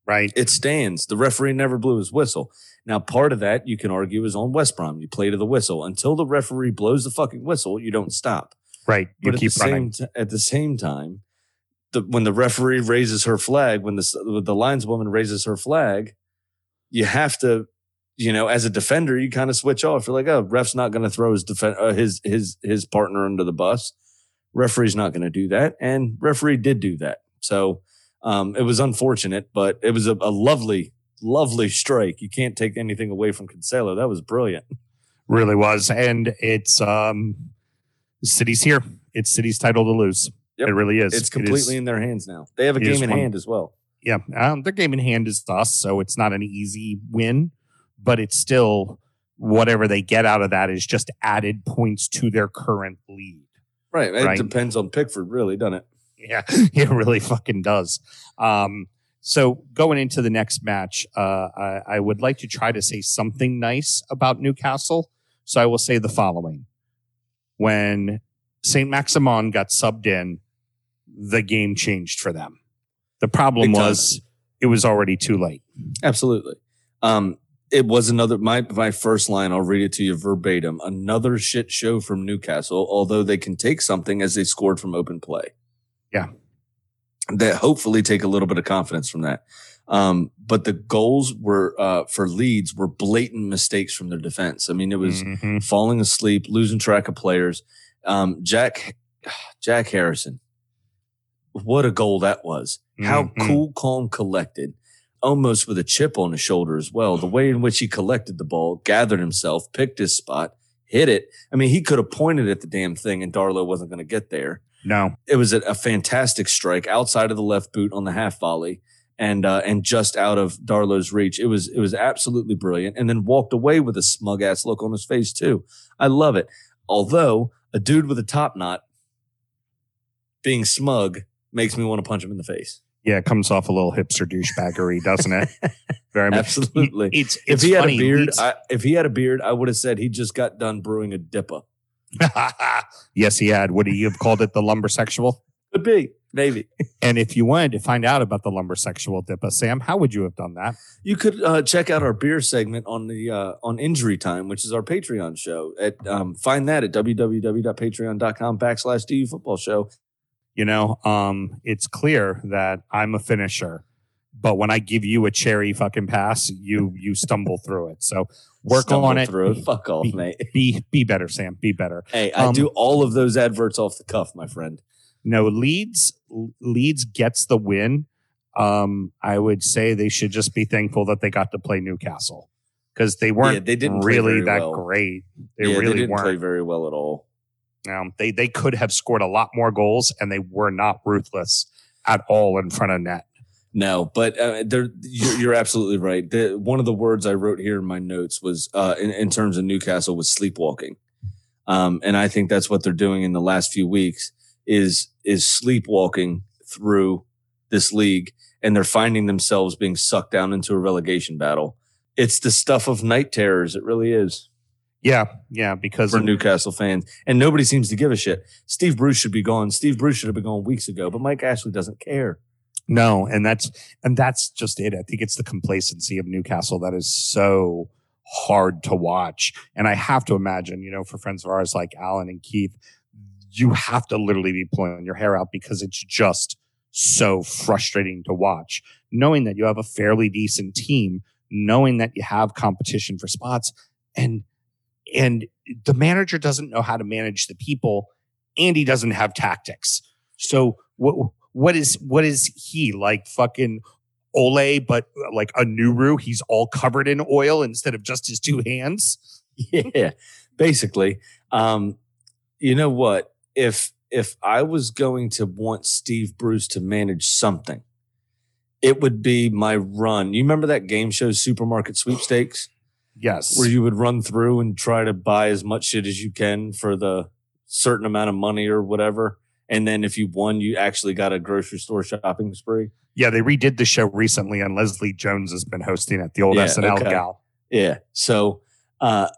right. it stands. The referee never blew his whistle. Now, part of that you can argue is on West Brom. You play to the whistle until the referee blows the fucking whistle. You don't stop. Right. You But keep at the running. same t- at the same time, the, when the referee raises her flag, when the when the lineswoman raises her flag, you have to you know, as a defender, you kind of switch off. You're like, oh, ref's not going to throw his defend uh, his his his partner under the bus. Referee's not going to do that, and referee did do that. So um, it was unfortunate, but it was a, a lovely, lovely strike. You can't take anything away from Cancelo. That was brilliant. Really was, and it's um, City's here. It's City's title to lose. Yep. It really is. It's completely is- in their hands now. They have a it game in one- hand as well. yeah. Um, their game in hand is us, so it's not an easy win, but it's still whatever they get out of that is just added points to their current lead. Right. It Right. depends on Pickford, really, doesn't it? Yeah, [LAUGHS] it really fucking does. Um, so going into the next match, uh, I, I would like to try to say something nice about Newcastle. So I will say the following: When Saint Maximin got subbed in, the game changed for them. The problem Big time. was it was already too late. Absolutely. Um, it was another my my first line. I'll read it to you verbatim. Another shit show from Newcastle. Although they can take something as they scored from open play. Yeah. That hopefully take a little bit of confidence from that. Um, but the goals were uh, for Leeds were blatant mistakes from their defense. I mean, it was Mhm. falling asleep, losing track of players. Um, Jack [SIGHS] Jack Harrison, what a goal that was! How Mhm. cool, calm, collected, almost with a chip on his shoulder as well. The way in which he collected the ball, gathered himself, picked his spot, hit it. I mean, he could have pointed at the damn thing, and Darlow wasn't going to get there. No, It was a, a fantastic strike outside of the left boot on the half volley. And uh, and just out of Darlow's reach, it was it was absolutely brilliant. And then walked away with a smug ass look on his face too. I love it. Although a dude with a top knot being smug makes me want to punch him in the face. Yeah, it comes off a little hipster douchebaggery, doesn't it? [LAUGHS] Very much. Absolutely. It's, if it's he had a beard, I, if he had a beard, I would have said he just got done brewing a dipper. [LAUGHS] yes, he had. Would he have called it the lumbersexual? Could be, maybe. And if you wanted to find out about the lumbersexual dipper, Sam, how would you have done that? You could uh, check out our beer segment on the uh, on Injury Time, which is our Patreon show. At um, find that at www.patreon.com backslash du football show. You know, um, it's clear that I'm a finisher, but when I give you a cherry fucking pass, you you stumble through it. So work Stumble on it. Through. Fuck off, Be- mate. Be be better, Sam. Be better. Hey, I Um, do all of those adverts off the cuff, my friend. No, Leeds Leeds gets the win. Um, I would say they should just be thankful that they got to play Newcastle because they weren't Yeah, they didn't really that well. great. They yeah, really they didn't weren't. play very well at all. Um, they they could have scored a lot more goals, and they were not ruthless at all in front of net. No, but uh, you're, you're absolutely right. The, one of the words I wrote here in my notes was, uh, in, in terms of Newcastle, was sleepwalking, um, and I think that's what they're doing in the last few weeks is is sleepwalking through this league, and they're finding themselves being sucked down into a relegation battle. It's the stuff of night terrors. It really is Yeah, yeah, because for Newcastle fans, and nobody seems to give a shit. Steve Bruce should be gone. Steve Bruce should have been gone weeks ago, but Mike Ashley doesn't care. no, and that's and that's just it. I think it's the complacency of Newcastle that is so hard to watch. And I have to imagine, you know, for friends of ours like Alan and Keith, you have to literally be pulling your hair out because it's just so frustrating to watch. Knowing that you have a fairly decent team, knowing that you have competition for spots, and and the manager doesn't know how to manage the people, and he doesn't have tactics. So what what is what is he like? Fucking Ole, but like a Nuru, he's all covered in oil instead of just his two hands. yeah basically um you know what if if i was going to want steve bruce to manage something it would be my run you remember that game show supermarket sweepstakes Yes. where you would run through and try to buy as much shit as you can for the certain amount of money or whatever and then if you won you actually got a grocery store shopping spree yeah, they redid the show recently, and Leslie Jones has been hosting it, the old Yeah, SNL okay. gal. Yeah. So uh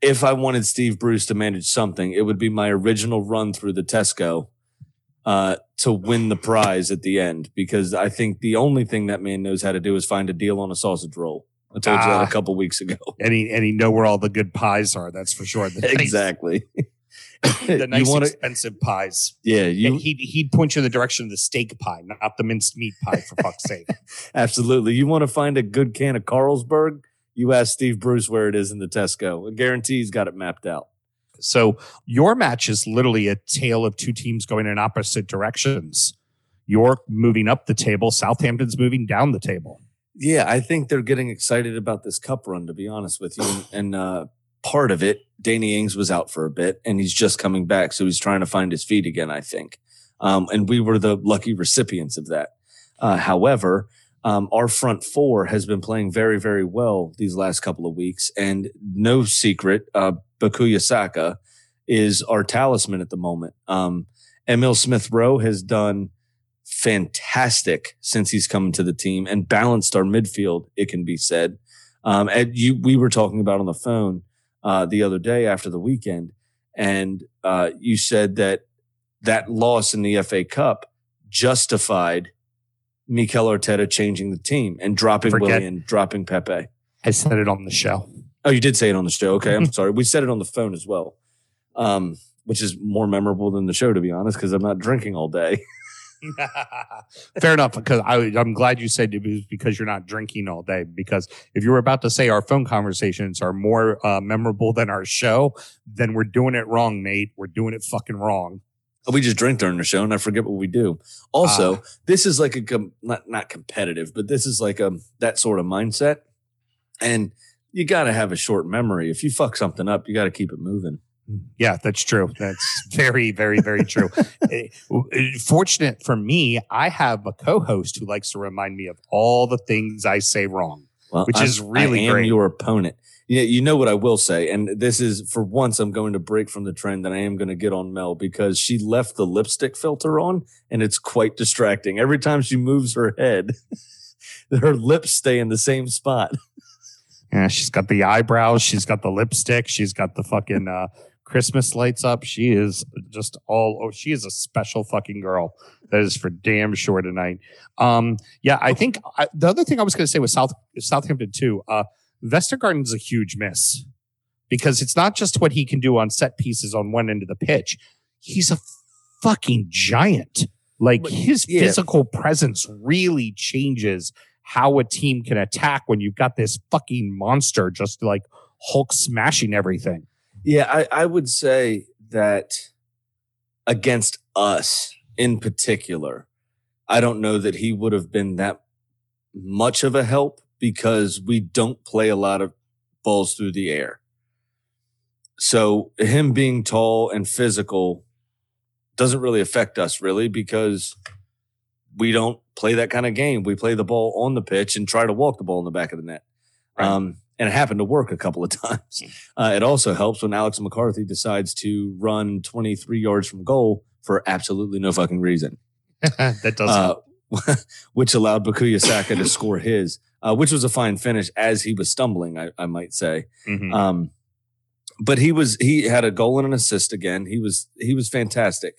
if I wanted Steve Bruce to manage something, it would be my original run through the Tesco uh to win the prize at the end because I think the only thing that man knows how to do is find a deal on a sausage roll. I told you that Ah. a couple weeks ago. [LAUGHS] And he and he know where all the good pies are. That's for sure. The [LAUGHS] nice- exactly. [LAUGHS] the nice you want to expensive pies. Yeah, You, you he'd he'd point you in the direction of the steak pie, not the minced meat pie. For fuck's sake. absolutely. You want to find a good can of Carlsberg? You ask Steve Bruce where it is in the Tesco. I guarantee he's got it mapped out. So your match is literally a tale of two teams going in opposite directions. York moving up the table, Southampton's moving down the table. Yeah, I think they're getting excited about this cup run, to be honest with you. And uh, part of it, Danny Ings was out for a bit and he's just coming back. So he's trying to find his feet again, I think. Um, and we were the lucky recipients of that. Uh, however, um, our front four has been playing very, very well these last couple of weeks. And no secret, uh, Bukayo Saka is our talisman at the moment. Um, Emile Smith Rowe has done fantastic since he's come to the team and balanced our midfield, it can be said. Um, and you, we were talking about on the phone uh, the other day after the weekend, and uh, you said that that loss in the FA Cup justified Mikel Arteta changing the team and dropping Forget- Willian, dropping Pepe. I said it on the show. Oh, you did say it on the show. Okay, I'm [LAUGHS] sorry. We said it on the phone as well, um, which is more memorable than the show, to be honest, because I'm not drinking all day. [LAUGHS] [LAUGHS] Fair enough, because I, I'm glad you said it was because you're not drinking all day. Because if you were about to say our phone conversations are more uh, memorable than our show, then we're doing it wrong, mate. We're doing it fucking wrong. We just drink during the show, and I forget what we do. Also, Ah. this is like a com- not not competitive, but this is like a that sort of mindset, and you got to have a short memory. If you fuck something up, you got to keep it moving. Yeah, that's true. That's very, very, very true. [LAUGHS] Eh, eh, Fortunate for me, I have a co-host who likes to remind me of all the things I say wrong. Well, Which I'm- is really I am great. your opponent. Yeah, you know what I will say, and this is for once I'm going to break from the trend that I am going to get on Mel because she left the lipstick filter on, and it's quite distracting. Every time she moves her head, [LAUGHS] her lips stay in the same spot. Yeah, she's got the eyebrows, she's got the lipstick, she's got the fucking uh, Christmas lights up. She is just all. Oh, she is a special fucking girl. That is for damn sure tonight. Um, yeah, I think I, the other thing I was going to say was South Southampton too. Uh, Vestergaard's a huge miss because it's not just what he can do on set pieces on one end of the pitch. He's a fucking giant. Like his yeah. physical presence really changes how a team can attack when you've got this fucking monster just like Hulk smashing everything. Yeah, I, I would say that against us in particular, I don't know that he would have been that much of a help because we don't play a lot of balls through the air. So him being tall and physical doesn't really affect us really because we don't play that kind of game. We play the ball on the pitch and try to walk the ball in the back of the net. Right. Um, and it happened to work a couple of [LAUGHS] times. Uh, it also helps when Alex McCarthy decides to run 23 yards from goal for absolutely no fucking reason, [LAUGHS] that does uh, [LAUGHS] which allowed Bukayo Saka to score his, uh, which was a fine finish as he was stumbling, I, I might say. Mhm. Um, but he was he had a goal and an assist again. He was he was fantastic.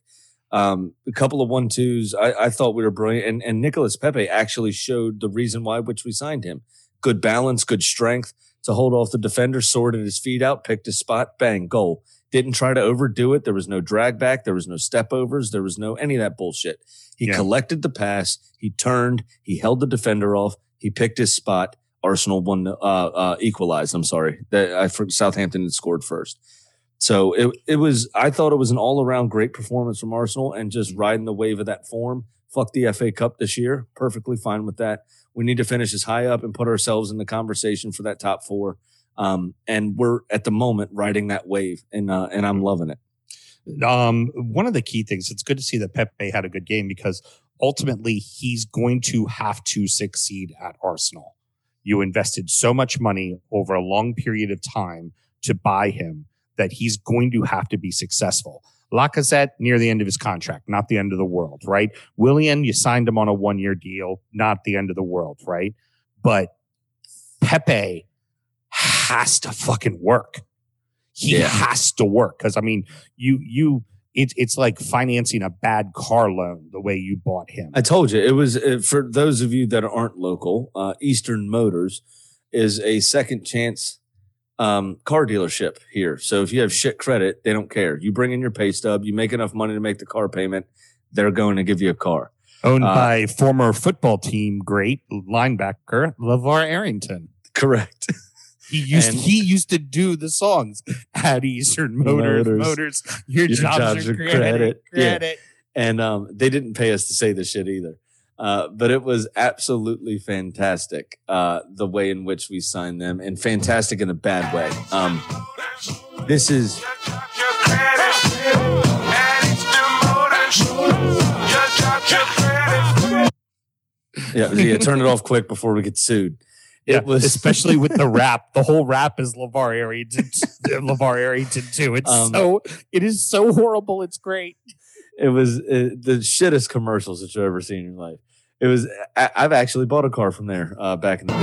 Um, a couple of one twos. I, I thought we were brilliant, and and Nicholas Pepe actually showed the reason why which we signed him. Good balance, good strength to hold off the defender, sorted his feet out, picked his spot, bang, goal. Didn't try to overdo it. There was no drag back. There was no step overs. There was no any of that bullshit. He Yeah. collected the pass. He turned. He held the defender off. He picked his spot. Arsenal won, uh, uh, equalized. I'm sorry. That I for Southampton had scored first. So it it was. I thought it was an all around great performance from Arsenal and just riding the wave of that form. Fuck the FA Cup this year. Perfectly fine with that. We need to finish as high up and put ourselves in the conversation for that top four. Um, and we're at the moment riding that wave, and uh, and I'm loving it. um, one of the key things, it's good to see that Pepe had a good game because ultimately he's going to have to succeed at Arsenal. You invested so much money over a long period of time to buy him that he's going to have to be successful. Lacazette near the end of his contract, not the end of the world, right? Willian, you signed him on a one year deal, not the end of the world, right? But Pepe has to fucking work. He Yeah. has to work because I mean, you you it's it's like financing a bad car loan the way you bought him. I told you it was uh, for those of you that aren't local. Uh, Eastern Motors is a second chance um, car dealership here. So if you have shit credit, they don't care. You bring in your pay stub, you make enough money to make the car payment, they're going to give you a car. Owned uh, by former football team great linebacker LeVar Arrington. Correct. [LAUGHS] He used And- he used to do the songs at Eastern Motors. Motors. Motors, your, Your jobs, jobs are are credit. credit. Yeah. And um, they didn't pay us to say this shit either. Uh, but it was absolutely fantastic uh, the way in which we signed them, and fantastic in a bad way. Um, this is yeah, yeah. Turn it off quick before we get sued. Yeah, was especially with the [LAUGHS] rap. The whole rap is LeVar Arrington. LeVar Arrington too. It's Um, so it is so horrible. It's great. it was uh, the shittest commercials that you've ever seen in your life. It was. I, I've actually bought a car from there uh, back in the day.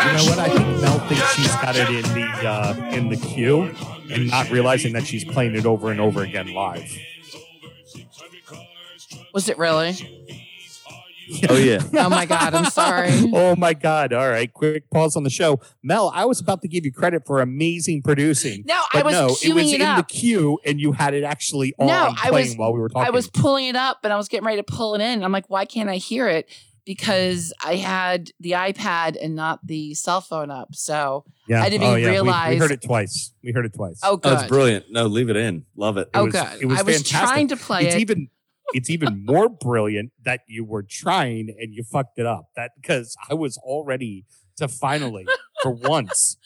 You know what? I think Mel thinks she's got it in the uh, in the queue, and not realizing that she's playing it over and over again live. Was it really? [LAUGHS] Oh yeah. Oh my god, I'm sorry. [LAUGHS] oh my god! All right, quick pause on the show. Mel, I was about to give you credit for amazing producing. No, I But was no, queuing it was it in up. the queue, and you had it actually on No, I playing was- while we were talking. I was pulling it up and I was getting ready to pull it in. I'm like, why can't I hear it? Because I had the iPad and not the cell phone up. So, yeah. I didn't oh, even yeah. we- We, heard it twice. We heard it twice. oh, Oh, good. it's brilliant. No, leave it in. Love it. oh, was- good. it was I was fantastic. trying to play it's it. even it's even more brilliant that you were trying and you fucked it up. That because I was all ready to finally, for once,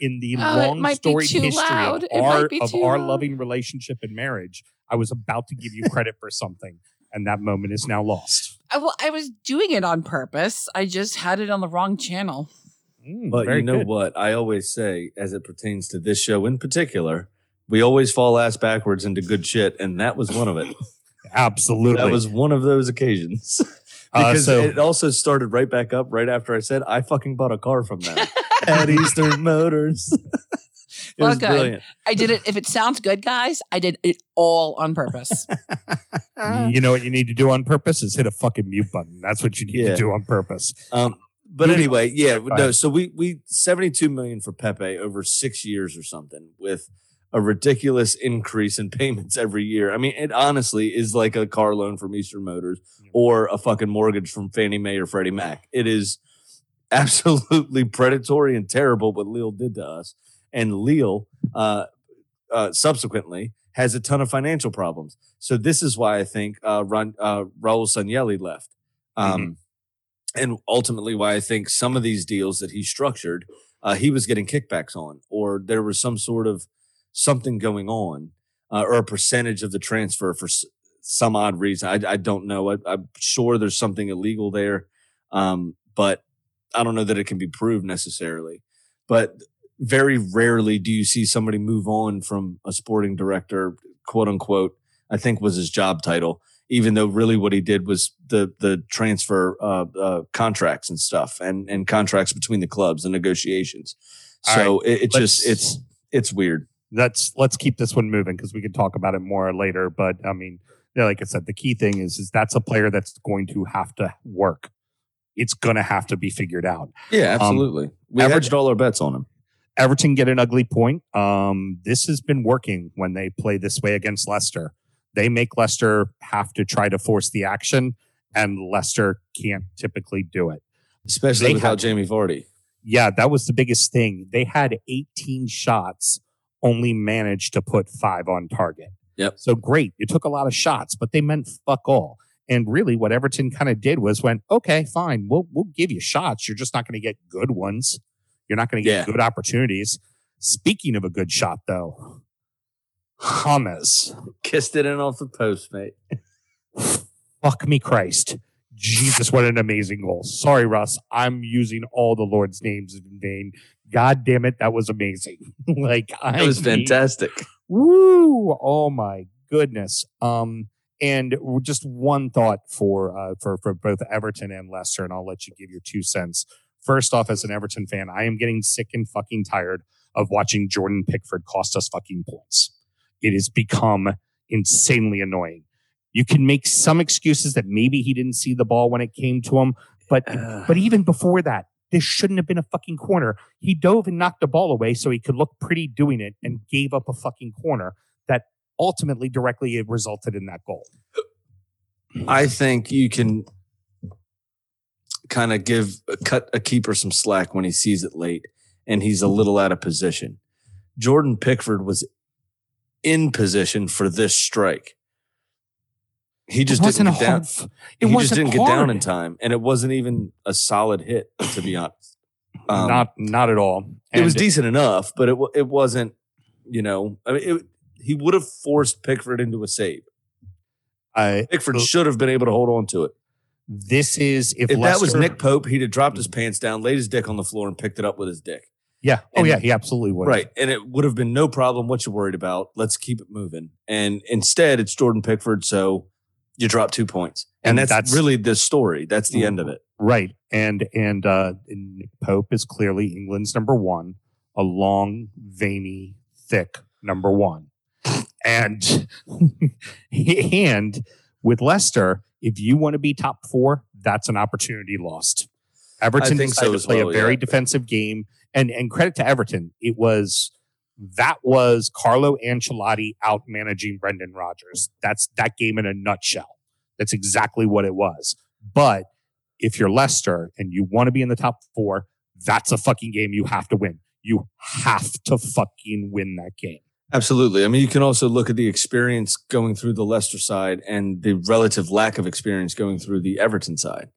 in the Oh, long might be storied history loud. of our of our loving relationship and marriage, I was about to give you credit for something, and that moment is now lost. I, well, I was doing it on purpose. I just had it on the wrong channel. Mm, But you know good. what? I always say, as it pertains to this show in particular, we always fall ass backwards into good shit, and that was one of it. [LAUGHS] Absolutely. that was one of those occasions. [LAUGHS] Uh, because so- it also started right back up right after I said I fucking bought a car from them [LAUGHS] at Eastern Motors. [LAUGHS] it Well, was good. brilliant. I did it. If it sounds good, guys, I did it all on purpose. you know what you need to do on purpose is hit a fucking mute button. That's what you need Yeah. to do on purpose. Um, but Moving anyway, yeah, no. So we we seventy two million for Pepe over six years or something with a ridiculous increase in payments every year. I mean, it honestly is like a car loan from Eastern Motors or a fucking mortgage from Fannie Mae or Freddie Mac. It is [LAUGHS] absolutely predatory and terrible what Lille did to us. And Lille, uh, uh, subsequently, has a ton of financial problems. So this is why I think uh, Ron, uh, Raul Sanllehi left. Um, And ultimately, why I think some of these deals that he structured, uh, he was getting kickbacks on, or there was some sort of something going on, uh, or a percentage of the transfer for s- some odd reason. I, I don't know. I, I'm sure there's something illegal there, um, but I don't know that it can be proved necessarily. But very rarely do you see somebody move on from a sporting director, quote unquote. I think was his job title, even though really what he did was the the transfer uh, uh, contracts and stuff, and and contracts between the clubs and negotiations. All So it, it just it's it's weird. Let's let's keep this one moving because we can talk about it more later. But I mean, yeah, like I said, the key thing is is that's a player that's going to have to work. It's going to have to be figured out. Yeah, absolutely. we averaged all our bets on him. Everton get an ugly point. Um, this has been working when they play this way against Leicester. They make Leicester have to try to force the action, and Leicester can't typically do it. especially They without had- Jamie Vardy. Yeah, that was the biggest thing. They had 18 shots, only managed to put five on target. Yep. So great. You took a lot of shots, but they meant fuck all. And really, what Everton kind of did was went, okay, fine, we'll we'll give you shots. You're just not going to get good ones. You're not going to get Yeah. good opportunities. Speaking of a good shot, though, James, Kissed it in off the post, mate. fuck me, Christ. Jesus, what an amazing goal. Sorry, Russ. I'm using all the Lord's names in vain. God damn it, that was amazing. [LAUGHS] like I It was mean, fantastic. Woo! Oh my goodness. Um, and just one thought for uh for for both Everton and Leicester, and I'll let you give your two cents. First off, as an Everton fan, I am getting sick and fucking tired of watching Jordan Pickford cost us fucking points. It has become insanely annoying. You can make some excuses that maybe he didn't see the ball when it came to him, but but even before that, this shouldn't have been a fucking corner. He dove and knocked the ball away so he could look pretty doing it and gave up a fucking corner that ultimately directly resulted in that goal. I think you can kind of give cut a keeper some slack when he sees it late and he's a little out of position. Jordan Pickford was in position for this strike. He just it didn't get a down. hard. It he just didn't get down in time, and it wasn't even a solid hit, to be honest. Um, not not at all. it was And decent enough, but it it wasn't. You know, I mean, it, he would have forced Pickford into a save. I- Pickford should have been able to hold on to it. this is if, If that was Nick Pope, he'd have dropped his pants down, laid his dick on the floor, and picked it up with his dick. Yeah. Oh and- yeah, he absolutely would. Right. And it would have been no problem. What you worried about? Let's keep it moving. And instead, it's Jordan Pickford. So you drop two points. And, And that's, that's- Mm-hmm. really the story. That's the end of it. Right. And and uh Nick Pope is clearly England's number one, a long, veiny, thick number one. And [LAUGHS] and with Leicester, if you want to be top four, that's an opportunity lost. Everton so decided as to play well, a very yeah. defensive game. And and credit to Everton, it was that was Carlo Ancelotti out managing Brendan Rodgers. That's that game in a nutshell. That's exactly what it was. But if you're Leicester and you want to be in the top four, that's a fucking game you have to win. You have to fucking win that game. Absolutely. I mean, you can also look at the experience going through the Leicester side and the relative lack of experience going through the Everton side.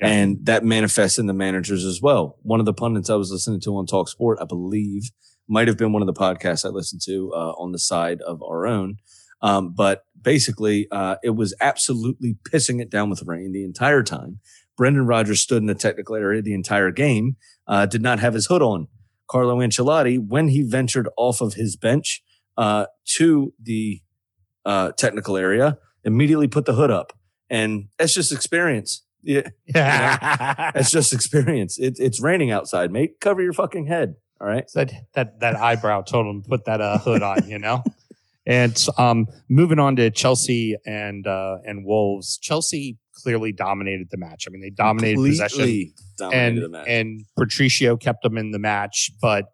Yeah. And that manifests in the managers as well. One of the pundits I was listening to on Talk Sport, I believe, might have been one of the podcasts I listened to uh, on the side of our own. Um, but basically, uh, it was absolutely pissing it down with rain the entire time. Brendan Rodgers stood in the technical area the entire game, uh, did not have his hood on. Carlo Ancelotti, when he ventured off of his bench uh, to the uh, technical area, immediately put the hood up. And that's just experience. Yeah, [LAUGHS] that's just experience. It, it's raining outside, mate. Cover your fucking head. All right. that that that eyebrow told him to put that uh, hood on, you know. and um, moving on to Chelsea and uh, and Wolves. Chelsea clearly dominated the match. I mean, they dominated possession, dominated and the match. and Patricio kept them in the match. But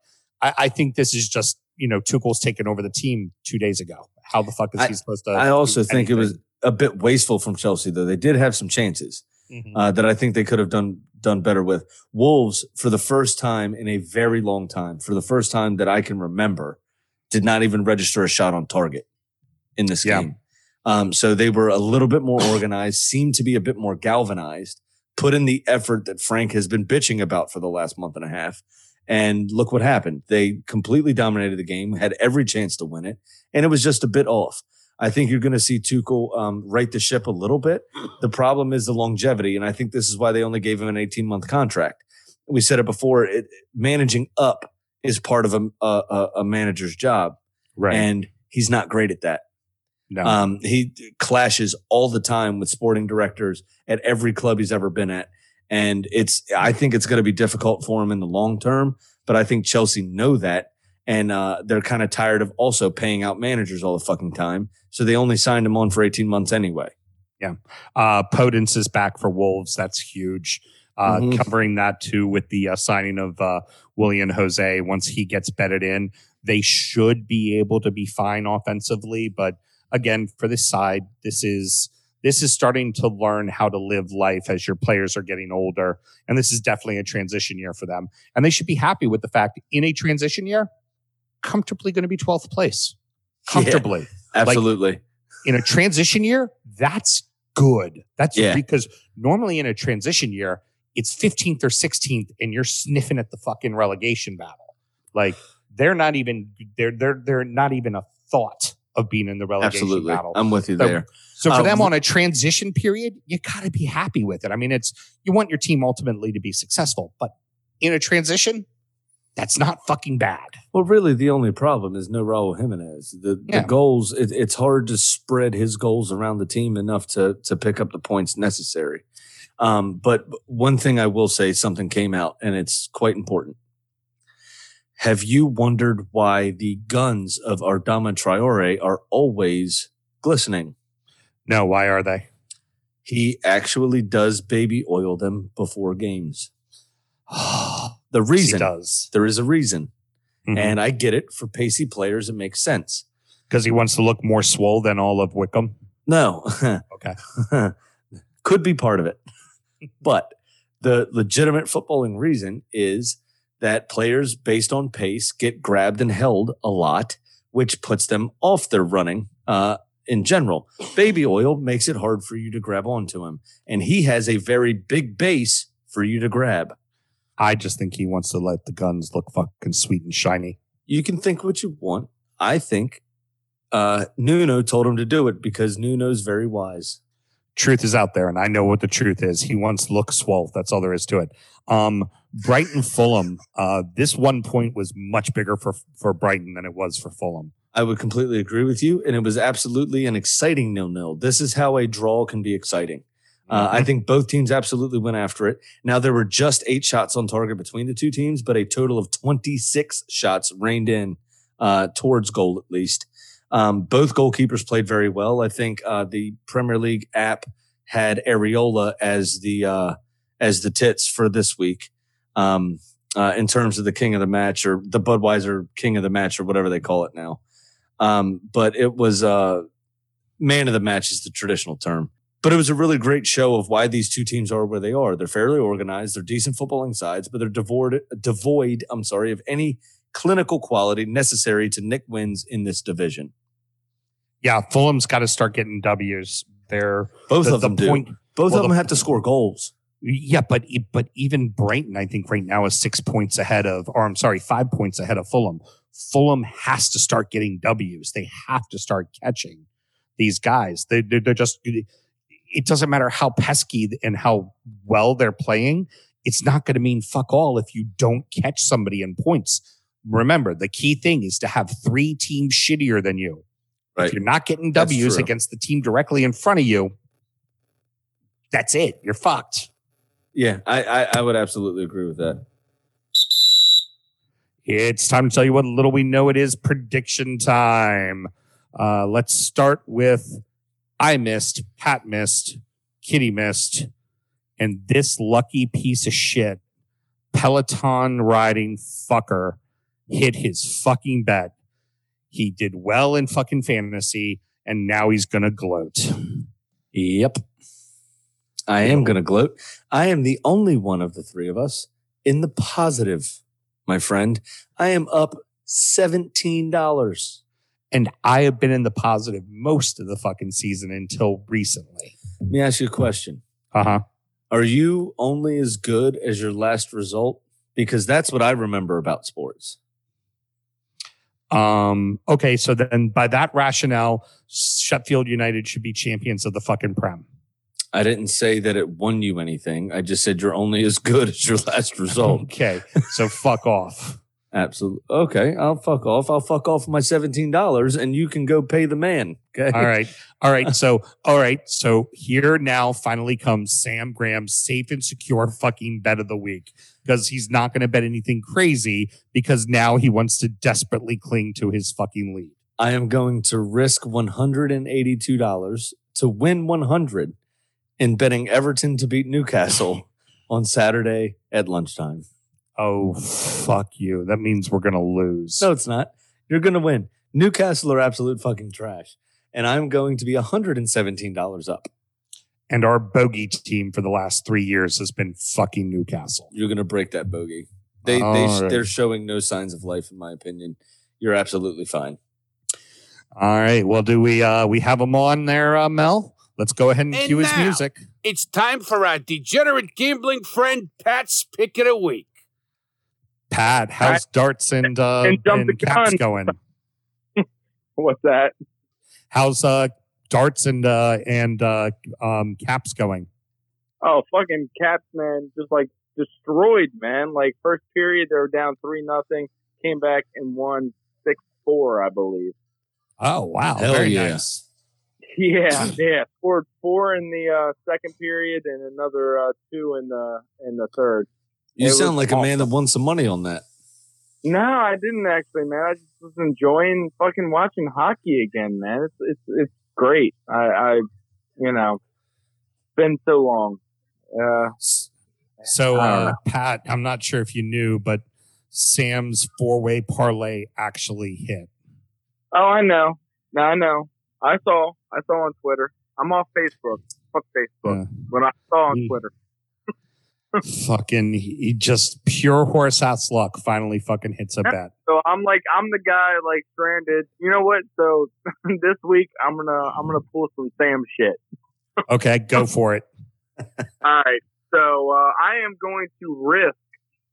I, I think this is just you know Tuchel's taken over the team two days ago. How the fuck is he supposed to? I also do think it was a bit wasteful from Chelsea, though. They did have some chances. Mhm. uh, that I think they could have done done better with. Wolves, for the first time in a very long time, for the first time that I can remember, did not even register a shot on target in this Yeah. game. Um, so they were a little bit more organized, seemed to be a bit more galvanized, put in the effort that Frank has been bitching about for the last month and a half. And look what happened. They completely dominated the game, had every chance to win it, and it was just a bit off. I think you're going to see Tuchel um, right the ship a little bit. The problem is the longevity, and I think this is why they only gave him an 18 month contract. We said it before. It, managing up is part of a, a, a- manager's job, right. and he's not great at that. no. Um, he clashes all the time with sporting directors at every club he's ever been at, and it's. I think it's going to be difficult for him in the long term. But I think Chelsea know that, and uh, they're kind of tired of also paying out managers all the fucking time. So they only signed him on for 18 months anyway. Yeah. Uh, Podence is back for Wolves. That's huge. Uh, Mhm. Covering that too with the uh, signing of uh, Willian Jose. Once he gets bedded in, they should be able to be fine offensively. But again, for this side, this is this is starting to learn how to live life as your players are getting older, and this is definitely a transition year for them. And they should be happy with the fact in a transition year, comfortably going to be twelfth place, Yeah. comfortably Absolutely. in a transition year, that's good. That's Yeah. because normally in a transition year, it's 15th or 16th and you're sniffing at the fucking relegation battle. Like they're not even they're they're they're not even a thought of being in the relegation Absolutely. battle. I'm with you So- there. So for them um, on a transition period, you got to be happy with it. I mean, it's you want your team ultimately to be successful, but in a transition, that's not fucking bad. Well, really, the only problem is no Raul Jimenez. The, Yeah. the goals, it, it's hard to spread his goals around the team enough to to pick up the points necessary. Um, but one thing I will say, something came out, and it's quite important. Have you wondered why the guns of Adama Traore are always glistening? No, why are they? He actually does baby oil them before games. [SIGHS] [SIGHS] The he reason does there is a reason, Mhm. and I get it for pacey players. It makes sense. because he wants to look more swole than all of Wickham. No, [LAUGHS] Okay. could be part of it, [LAUGHS] but The legitimate footballing reason is that players based on pace get grabbed and held a lot, which puts them off their running uh, in general. Baby oil makes it hard for you to grab onto him, and he has a very big base for you to grab. I just think he wants to let the guns look fucking sweet and shiny. You can think what you want. I think uh, Nuno told him to do it because Nuno's very wise. Truth is out there, and I know what the truth is. He wants to look swole. That's all there is to it. Um, Brighton Fulham. Uh, this one point was much bigger for for Brighton than it was for Fulham. I would completely agree with you, and it was absolutely an exciting nil-nil. This is how a draw can be exciting. Uh, I think both teams absolutely went after it. Now there were just eight shots on target between the two teams, but a total of 26 shots rained in uh, towards goal at least. Um, both goalkeepers played very well. I think uh, the Premier League app had Areola as the uh, as the tits for this week um, uh, in terms of the king of the match or the Budweiser king of the match or whatever they call it now. Um, but it was uh, man of the match is the traditional term. But it was a really great show of why these two teams are where they are. They're fairly organized. They're decent footballing sides, but they're devoid, devoid, I'm sorry, of any clinical quality necessary to nick wins in this division. Yeah, Fulham's got to start getting W's. They're Both the, of them the do. Both well, of them the- have to score goals. Yeah, but but even Brighton, I think right now is six points ahead of, or I'm sorry, five points ahead of Fulham. Fulham has to start getting W's. They have to start catching these guys. They they're, they're just. It doesn't matter how pesky and how well they're playing. It's not going to mean fuck all if you don't catch somebody in points. Remember, the key thing is to have three teams shittier than you. Right. If you're not getting W's against the team directly in front of you, that's it. You're fucked. Yeah, I, I, I would absolutely agree with that. It's time to tell you what little we know it is prediction time. Uh, let's start with I missed, Pat missed, Kitty missed, and this lucky piece of shit, Peloton riding fucker, hit his fucking bet. He did well in fucking fantasy, and now he's gonna gloat. Yep. I am to gloat. I am the only one of the three of us in the positive, my friend. I am up $17. And I have been in the positive most of the fucking season until recently. Let me ask you a question. Uh huh. Are you only as good as your last result? Because that's what I remember about sports. Um, okay, so then by that rationale, Sheffield United should be champions of the fucking Prem. I didn't say that it won you anything. I just said you're only as good as your last result. [LAUGHS] Okay, so fuck off. Absolutely. Okay, I'll fuck off. I'll fuck off my $17 and you can go pay the man. Okay. All right, all right. So, all right. So here now finally comes Sam Graham's safe and secure fucking bet of the week because he's not going to bet anything crazy because now he wants to desperately cling to his fucking lead. I am going to risk $182 to win 100 in betting Everton to beat Newcastle [LAUGHS] on Saturday at lunchtime. Oh fuck you! That means we're gonna lose. No, it's not. You're going to win. Newcastle are absolute fucking trash. And I'm going to be $117 up. And our bogey team for the last three years has been fucking Newcastle. You're going to break that bogey. They, they, All right. they're showing no signs of life, in my opinion. You're absolutely fine. All right. Well, do we uh we have him on there, uh, Mel? Let's go ahead and, And cue his music. It's time for our degenerate gambling friend Pat's pick of the week. Pat, how's darts and uh And jump the caps going? [LAUGHS] What's that? How's uh darts and uh and uh um caps going? Oh, fucking Caps, man, just like destroyed, man. Like first period, they were down three nothing, came back and won six four, I believe. Oh wow, Hell very yeah. nice. [LAUGHS] Yeah, [LAUGHS] yeah. Scored four in the uh, second period and another uh, two in the in the third. You It sound was like a man that won some money on that. No, I didn't actually, man. I just was enjoying fucking watching hockey again, man. It's it's it's great. I, I you know, it's been so long. Uh, So uh. Pat, I'm not sure if you knew, but Sam's four way parlay actually hit. oh, I know. No, I know. I saw. I saw on Twitter. I'm off Facebook. Fuck Facebook. Yeah. But I saw on Mm. Twitter. Fucking, he just pure horse ass luck finally fucking hits a bet. So I'm like, I'm the guy like stranded. You know what? So [LAUGHS] this week I'm gonna I'm gonna pull some Sam shit. Okay, go [LAUGHS] for it. All right. So uh, I am going to risk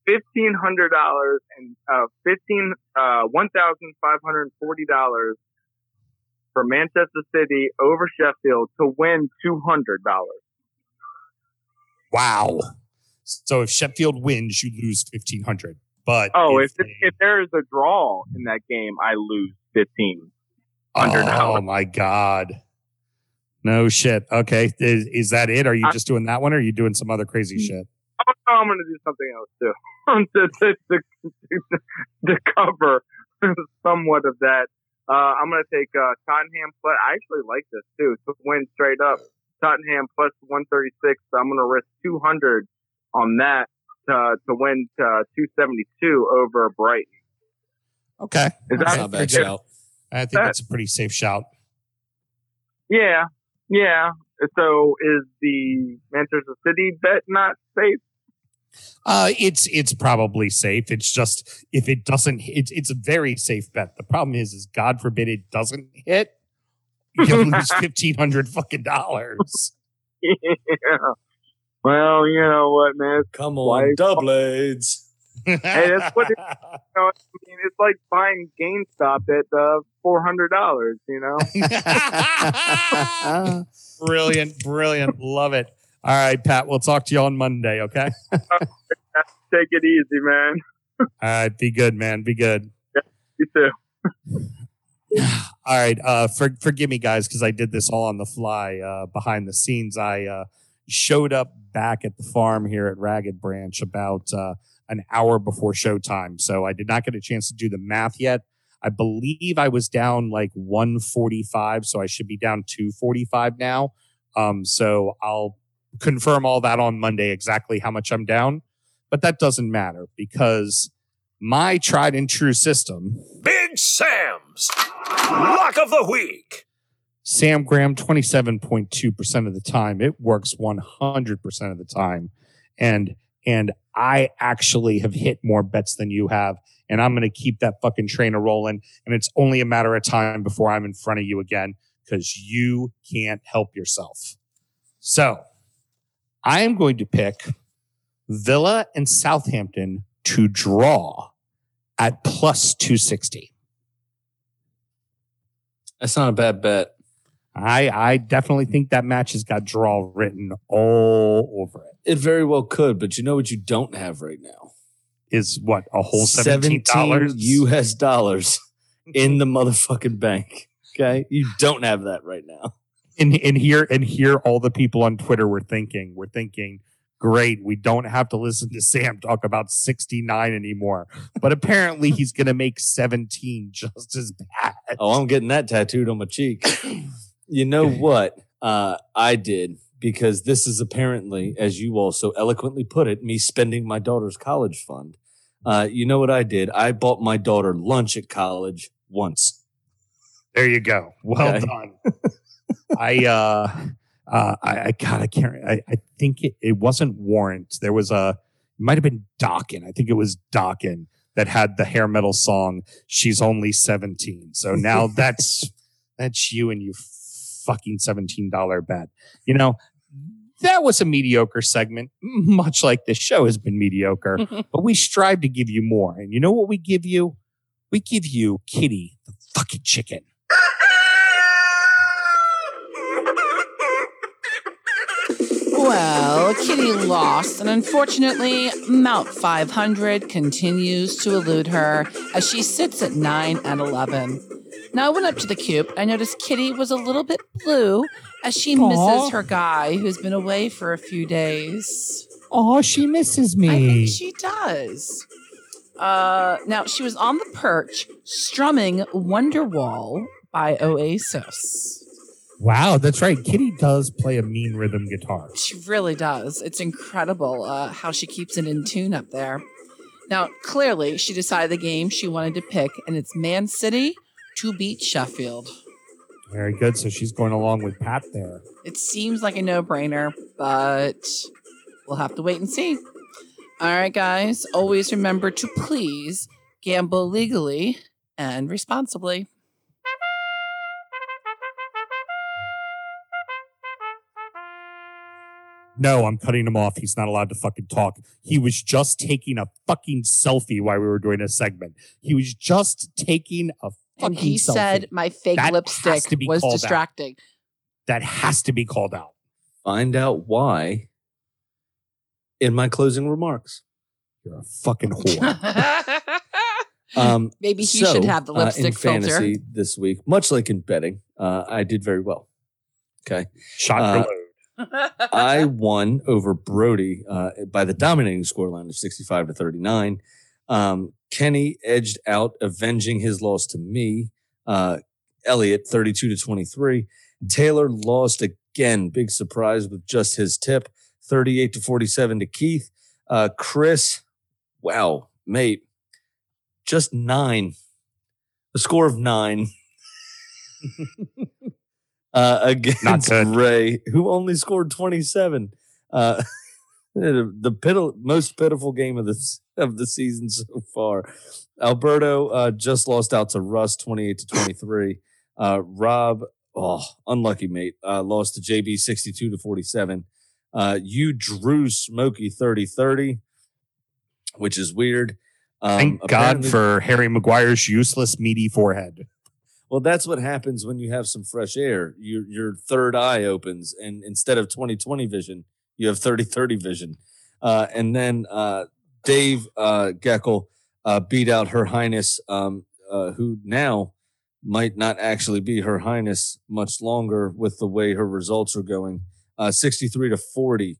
fifteen hundred dollars and uh, fifteen uh, one thousand five hundred and forty dollars for Manchester City over Sheffield to win two hundred dollars. Wow. So if Sheffield wins, you lose fifteen hundred. But Oh, if, they- if there is a draw in that game, I lose fifteen. $100. Oh my god. No shit. Okay, is, is that it? Are you I- just doing that one, or are you doing some other crazy shit? Oh, no, I'm going to do something else too [LAUGHS] to, to, to, to cover [LAUGHS] somewhat of that. Uh, I'm going to take uh, Tottenham plus. I actually like this too to win straight up. Tottenham plus 136. So I'm going to risk 200 on that to to win uh, 272 over Brighton. Okay, Is That's that not a bad shout. I think That- that's a pretty safe shout. Yeah, yeah. So is the Manchester City bet not safe? Uh, it's it's probably safe. It's just if it doesn't, it's it's a very safe bet. The problem is, is God forbid it doesn't hit, you'll lose [LAUGHS] fifteen hundred fucking dollars. [LAUGHS] yeah. Well, you know what, man. Come Why- on, doublades. Hey, that's what it- [LAUGHS] You know, I mean, it's like buying GameStop at uh, four hundred dollars. You know. [LAUGHS] brilliant, brilliant, love it. All right, Pat. We'll talk to you on Monday. Okay. [LAUGHS] Take it easy, man. All right. Be good, man. Be good. You too. [SIGHS] All right. Uh, for, forgive me, guys, because I did this all on the fly uh, behind the scenes. I uh, showed up back at the farm here at Ragged Branch about uh, an hour before showtime. So I did not get a chance to do the math yet. I believe I was down like 145. So I should be down 245 now. Um, so I'll confirm all that on Monday exactly how much I'm down. But that doesn't matter because my tried and true system Big Sam's Lock of the Week. Sam Graham 27.2% of the time. It works 100% of the time. And and I actually have hit more bets than you have and I'm going to keep that fucking trainer rolling and it's only a matter of time before I'm in front of you again cuz you can't help yourself. So, I am going to pick Villa and Southampton to draw at plus 260. That's not a bad bet. I I definitely think that match has got draw written all over it. It very well could, but you know what you don't have right now? Is what a whole seventeen dollars US dollars [LAUGHS] in the motherfucking bank. Okay. You don't have that right now. and and here and here all the people on Twitter were thinking we're thinking great we don't have to listen to Sam talk about 69 anymore but apparently he's going to make 17 just as bad. Oh, I'm getting that tattooed on my cheek. [LAUGHS] you know what? Uh, I did because this is apparently, as you all so eloquently put it, me spending my daughter's college fund. Uh, you know what I did? I bought my daughter lunch at college once. There you go. Well Okay. done. I uh uh I, I God I can't I, I think it, it wasn't Warrant. There was a it might have been Dokken. I think it was Dokken that had the hair metal song She's Only 17. So now [LAUGHS] that's that's you and you fucking $17 bet. You know, that was a mediocre segment, [LAUGHS] much like this show has been mediocre, [LAUGHS] but we strive to give you more. And you know what we give you? We give you Kitty the fucking chicken. Well, Kitty lost, and unfortunately, Mount 500 continues to elude her as she sits at 9 and 11. Now, I went up to the coop. I noticed Kitty was a little bit blue as she Aw. misses her guy who's been away for a few days. Oh, she misses me. I think she does. Uh, now, she was on the perch strumming Wonderwall by Oasis. wow, that's right. Kitty does play a mean rhythm guitar. She really does. It's incredible uh, how she keeps it in tune up there. Now, clearly, she decided the game she wanted to pick, and it's Man City to beat Sheffield. Very good. So she's going along with Pat there. It seems like a no brainer, but we'll have to wait and see. All right, guys. Always remember to please gamble legally and responsibly. No, I'm cutting him off. He's not allowed to fucking talk. He was just taking a fucking selfie while we were doing a segment. He was just taking a And he selfie. said my fake That lipstick was called out. distracting. that has to be called out. Find out why in my closing remarks. You're a fucking whore. [LAUGHS] Um, Maybe he so, should have the uh, in lipstick filter. fantasy this week, much like in betting, uh, I did very well. Okay. Shot Uh. [LAUGHS] I won over Brody uh, by the dominating scoreline of 65 to 39. Um, Kenny edged out, avenging his loss to me. Uh, Elliot, 32 to 23. Taylor lost again. Big surprise with just his tip, 38 to 47 to Keith. Uh, Chris, wow, mate, just nine. A score of nine. [LAUGHS] uh, against. Ray, who only scored 27. Uh, [LAUGHS] the the pitiful, most pitiful game of this of the season so far. Alberto uh, just lost out to Russ 28 to 23. Uh, Rob, oh, unlucky mate, uh, lost to JB 62 to 47. Uh, you drew Smokey 30 30, which is weird. Um, Thank God for Harry Maguire's useless meaty forehead. Well, that's what happens when you have some fresh air. Your your third eye opens, and instead of 20/20 vision, you have 30/30 vision. Uh, and then uh, Dave uh, Geckel uh, beat out Her Highness, um, uh, who now might not actually be Her Highness much longer with the way her results are going. Uh, 63 to 40.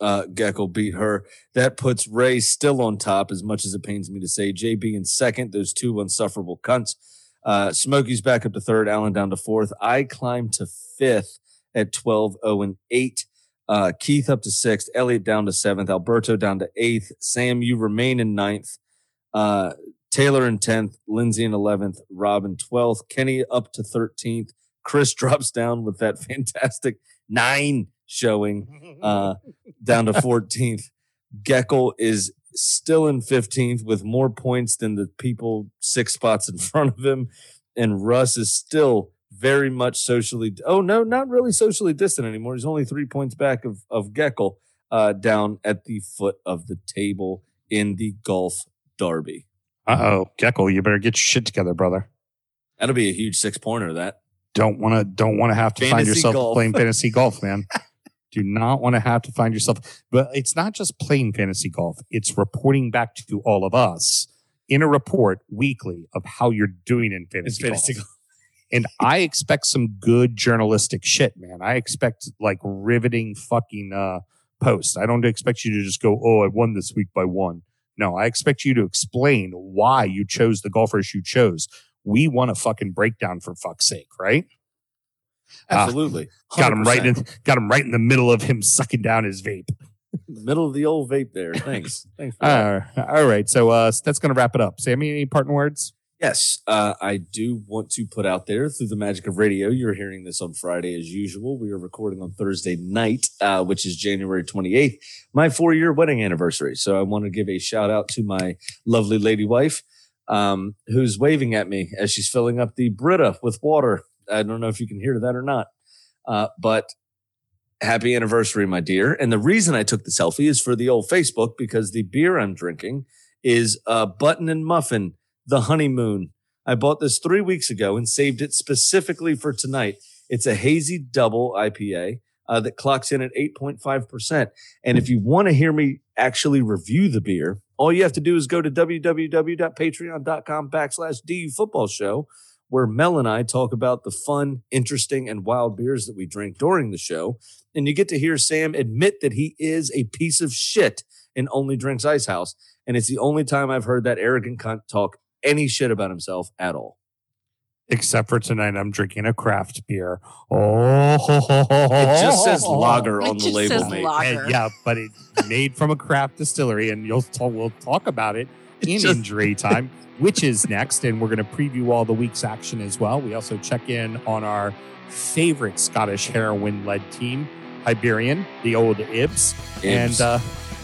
Uh, Geckel beat her. That puts Ray still on top, as much as it pains me to say. JB in second. Those two unsufferable cunts. Uh, Smokey's back up to third, Allen down to fourth. I climbed to fifth at 12 0 and 8. Uh, Keith up to sixth, Elliot down to seventh, Alberto down to eighth. Sam, you remain in ninth. Uh, Taylor in 10th, Lindsay in 11th, Rob in 12th, Kenny up to 13th. Chris [LAUGHS] drops down with that fantastic nine showing uh, down to [LAUGHS] 14th. Geckel is still in 15th with more points than the people six spots in [LAUGHS] front of him. And Russ is still very much socially, oh, no, not really socially distant anymore. He's only three points back of, of Geckel uh, down at the foot of the table in the golf derby. Uh oh, Geckel, you better get your shit together, brother. That'll be a huge six pointer, that. Don't want to don't want to have to find yourself golf. playing [LAUGHS] fantasy golf, man. Do not want to have to find yourself. But it's not just playing fantasy golf; it's reporting back to all of us in a report weekly of how you're doing in fantasy, fantasy golf. And I expect some good journalistic shit, man. I expect like riveting fucking uh, posts. I don't expect you to just go, "Oh, I won this week by one." No, I expect you to explain why you chose the golfers you chose. We want a fucking breakdown for fuck's sake, right? Ah, Absolutely. Got him right in, got him right in the middle of him sucking down his vape. middle of the old vape there. Thanks. [LAUGHS] Thanks. For that. Uh, all right, so uh, that's gonna wrap it up. Sammy, any parting words? Yes, uh, I do want to put out there through the magic of radio. You're hearing this on Friday as usual. We are recording on Thursday night, uh, which is January 28th, my four year wedding anniversary. So I want to give a shout out to my lovely lady wife um, who's waving at me as she's filling up the Brita with water. I don't know if you can hear that or not, uh, but happy anniversary, my dear. And the reason I took the selfie is for the old Facebook because the beer I'm drinking is uh, Button and Muffin the honeymoon. I bought this three weeks ago and saved it specifically for tonight. It's a hazy double IPA uh, that clocks in at 8.5%. And if you want to hear me actually review the beer, all you have to do is go to www.patreon.com backslash DU football show, where Mel and I talk about the fun, interesting, and wild beers that we drink during the show. And you get to hear Sam admit that he is a piece of shit and only drinks Icehouse. And it's the only time I've heard that arrogant cunt talk any shit about himself at all. Except for tonight, I'm drinking a craft beer. Oh, It just says lager It on the just label, says mate. lager. And yeah, but it's made from a craft distillery, and you'll talk, we'll talk about [LAUGHS] it in just- injury time, which is next, and we're going to preview all the week's action as well. We also check in on our favorite Scottish heroin-led team. Hibernian, the old Hibs, and uh,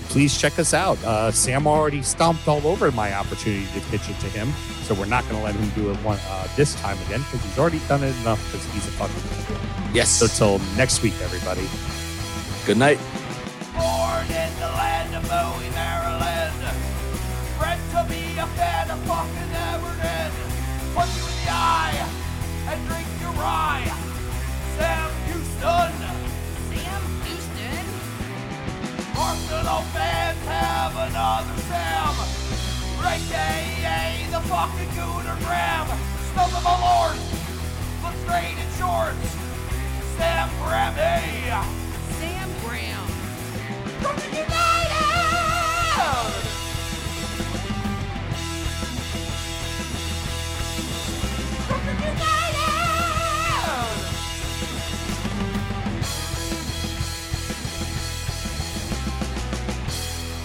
please check us out. Uh, Sam already stomped all over my opportunity to pitch it to him, so we're not going to let him do it one uh, this time again because he's already done it enough because he's a fucking. yes. So till next week, everybody. Good night. Born in the land of Bowie, Maryland. Bred to be a fan of fucking Everton. Punch you in the eye and drink your rye. Sam Houston. Arsenal fans have another Sam. AKA the fucking Gooner Graham. Stump of my lord. Look straight in shorts. Sam Grammy. Sam Graham. Drunkard United! Drunkard United!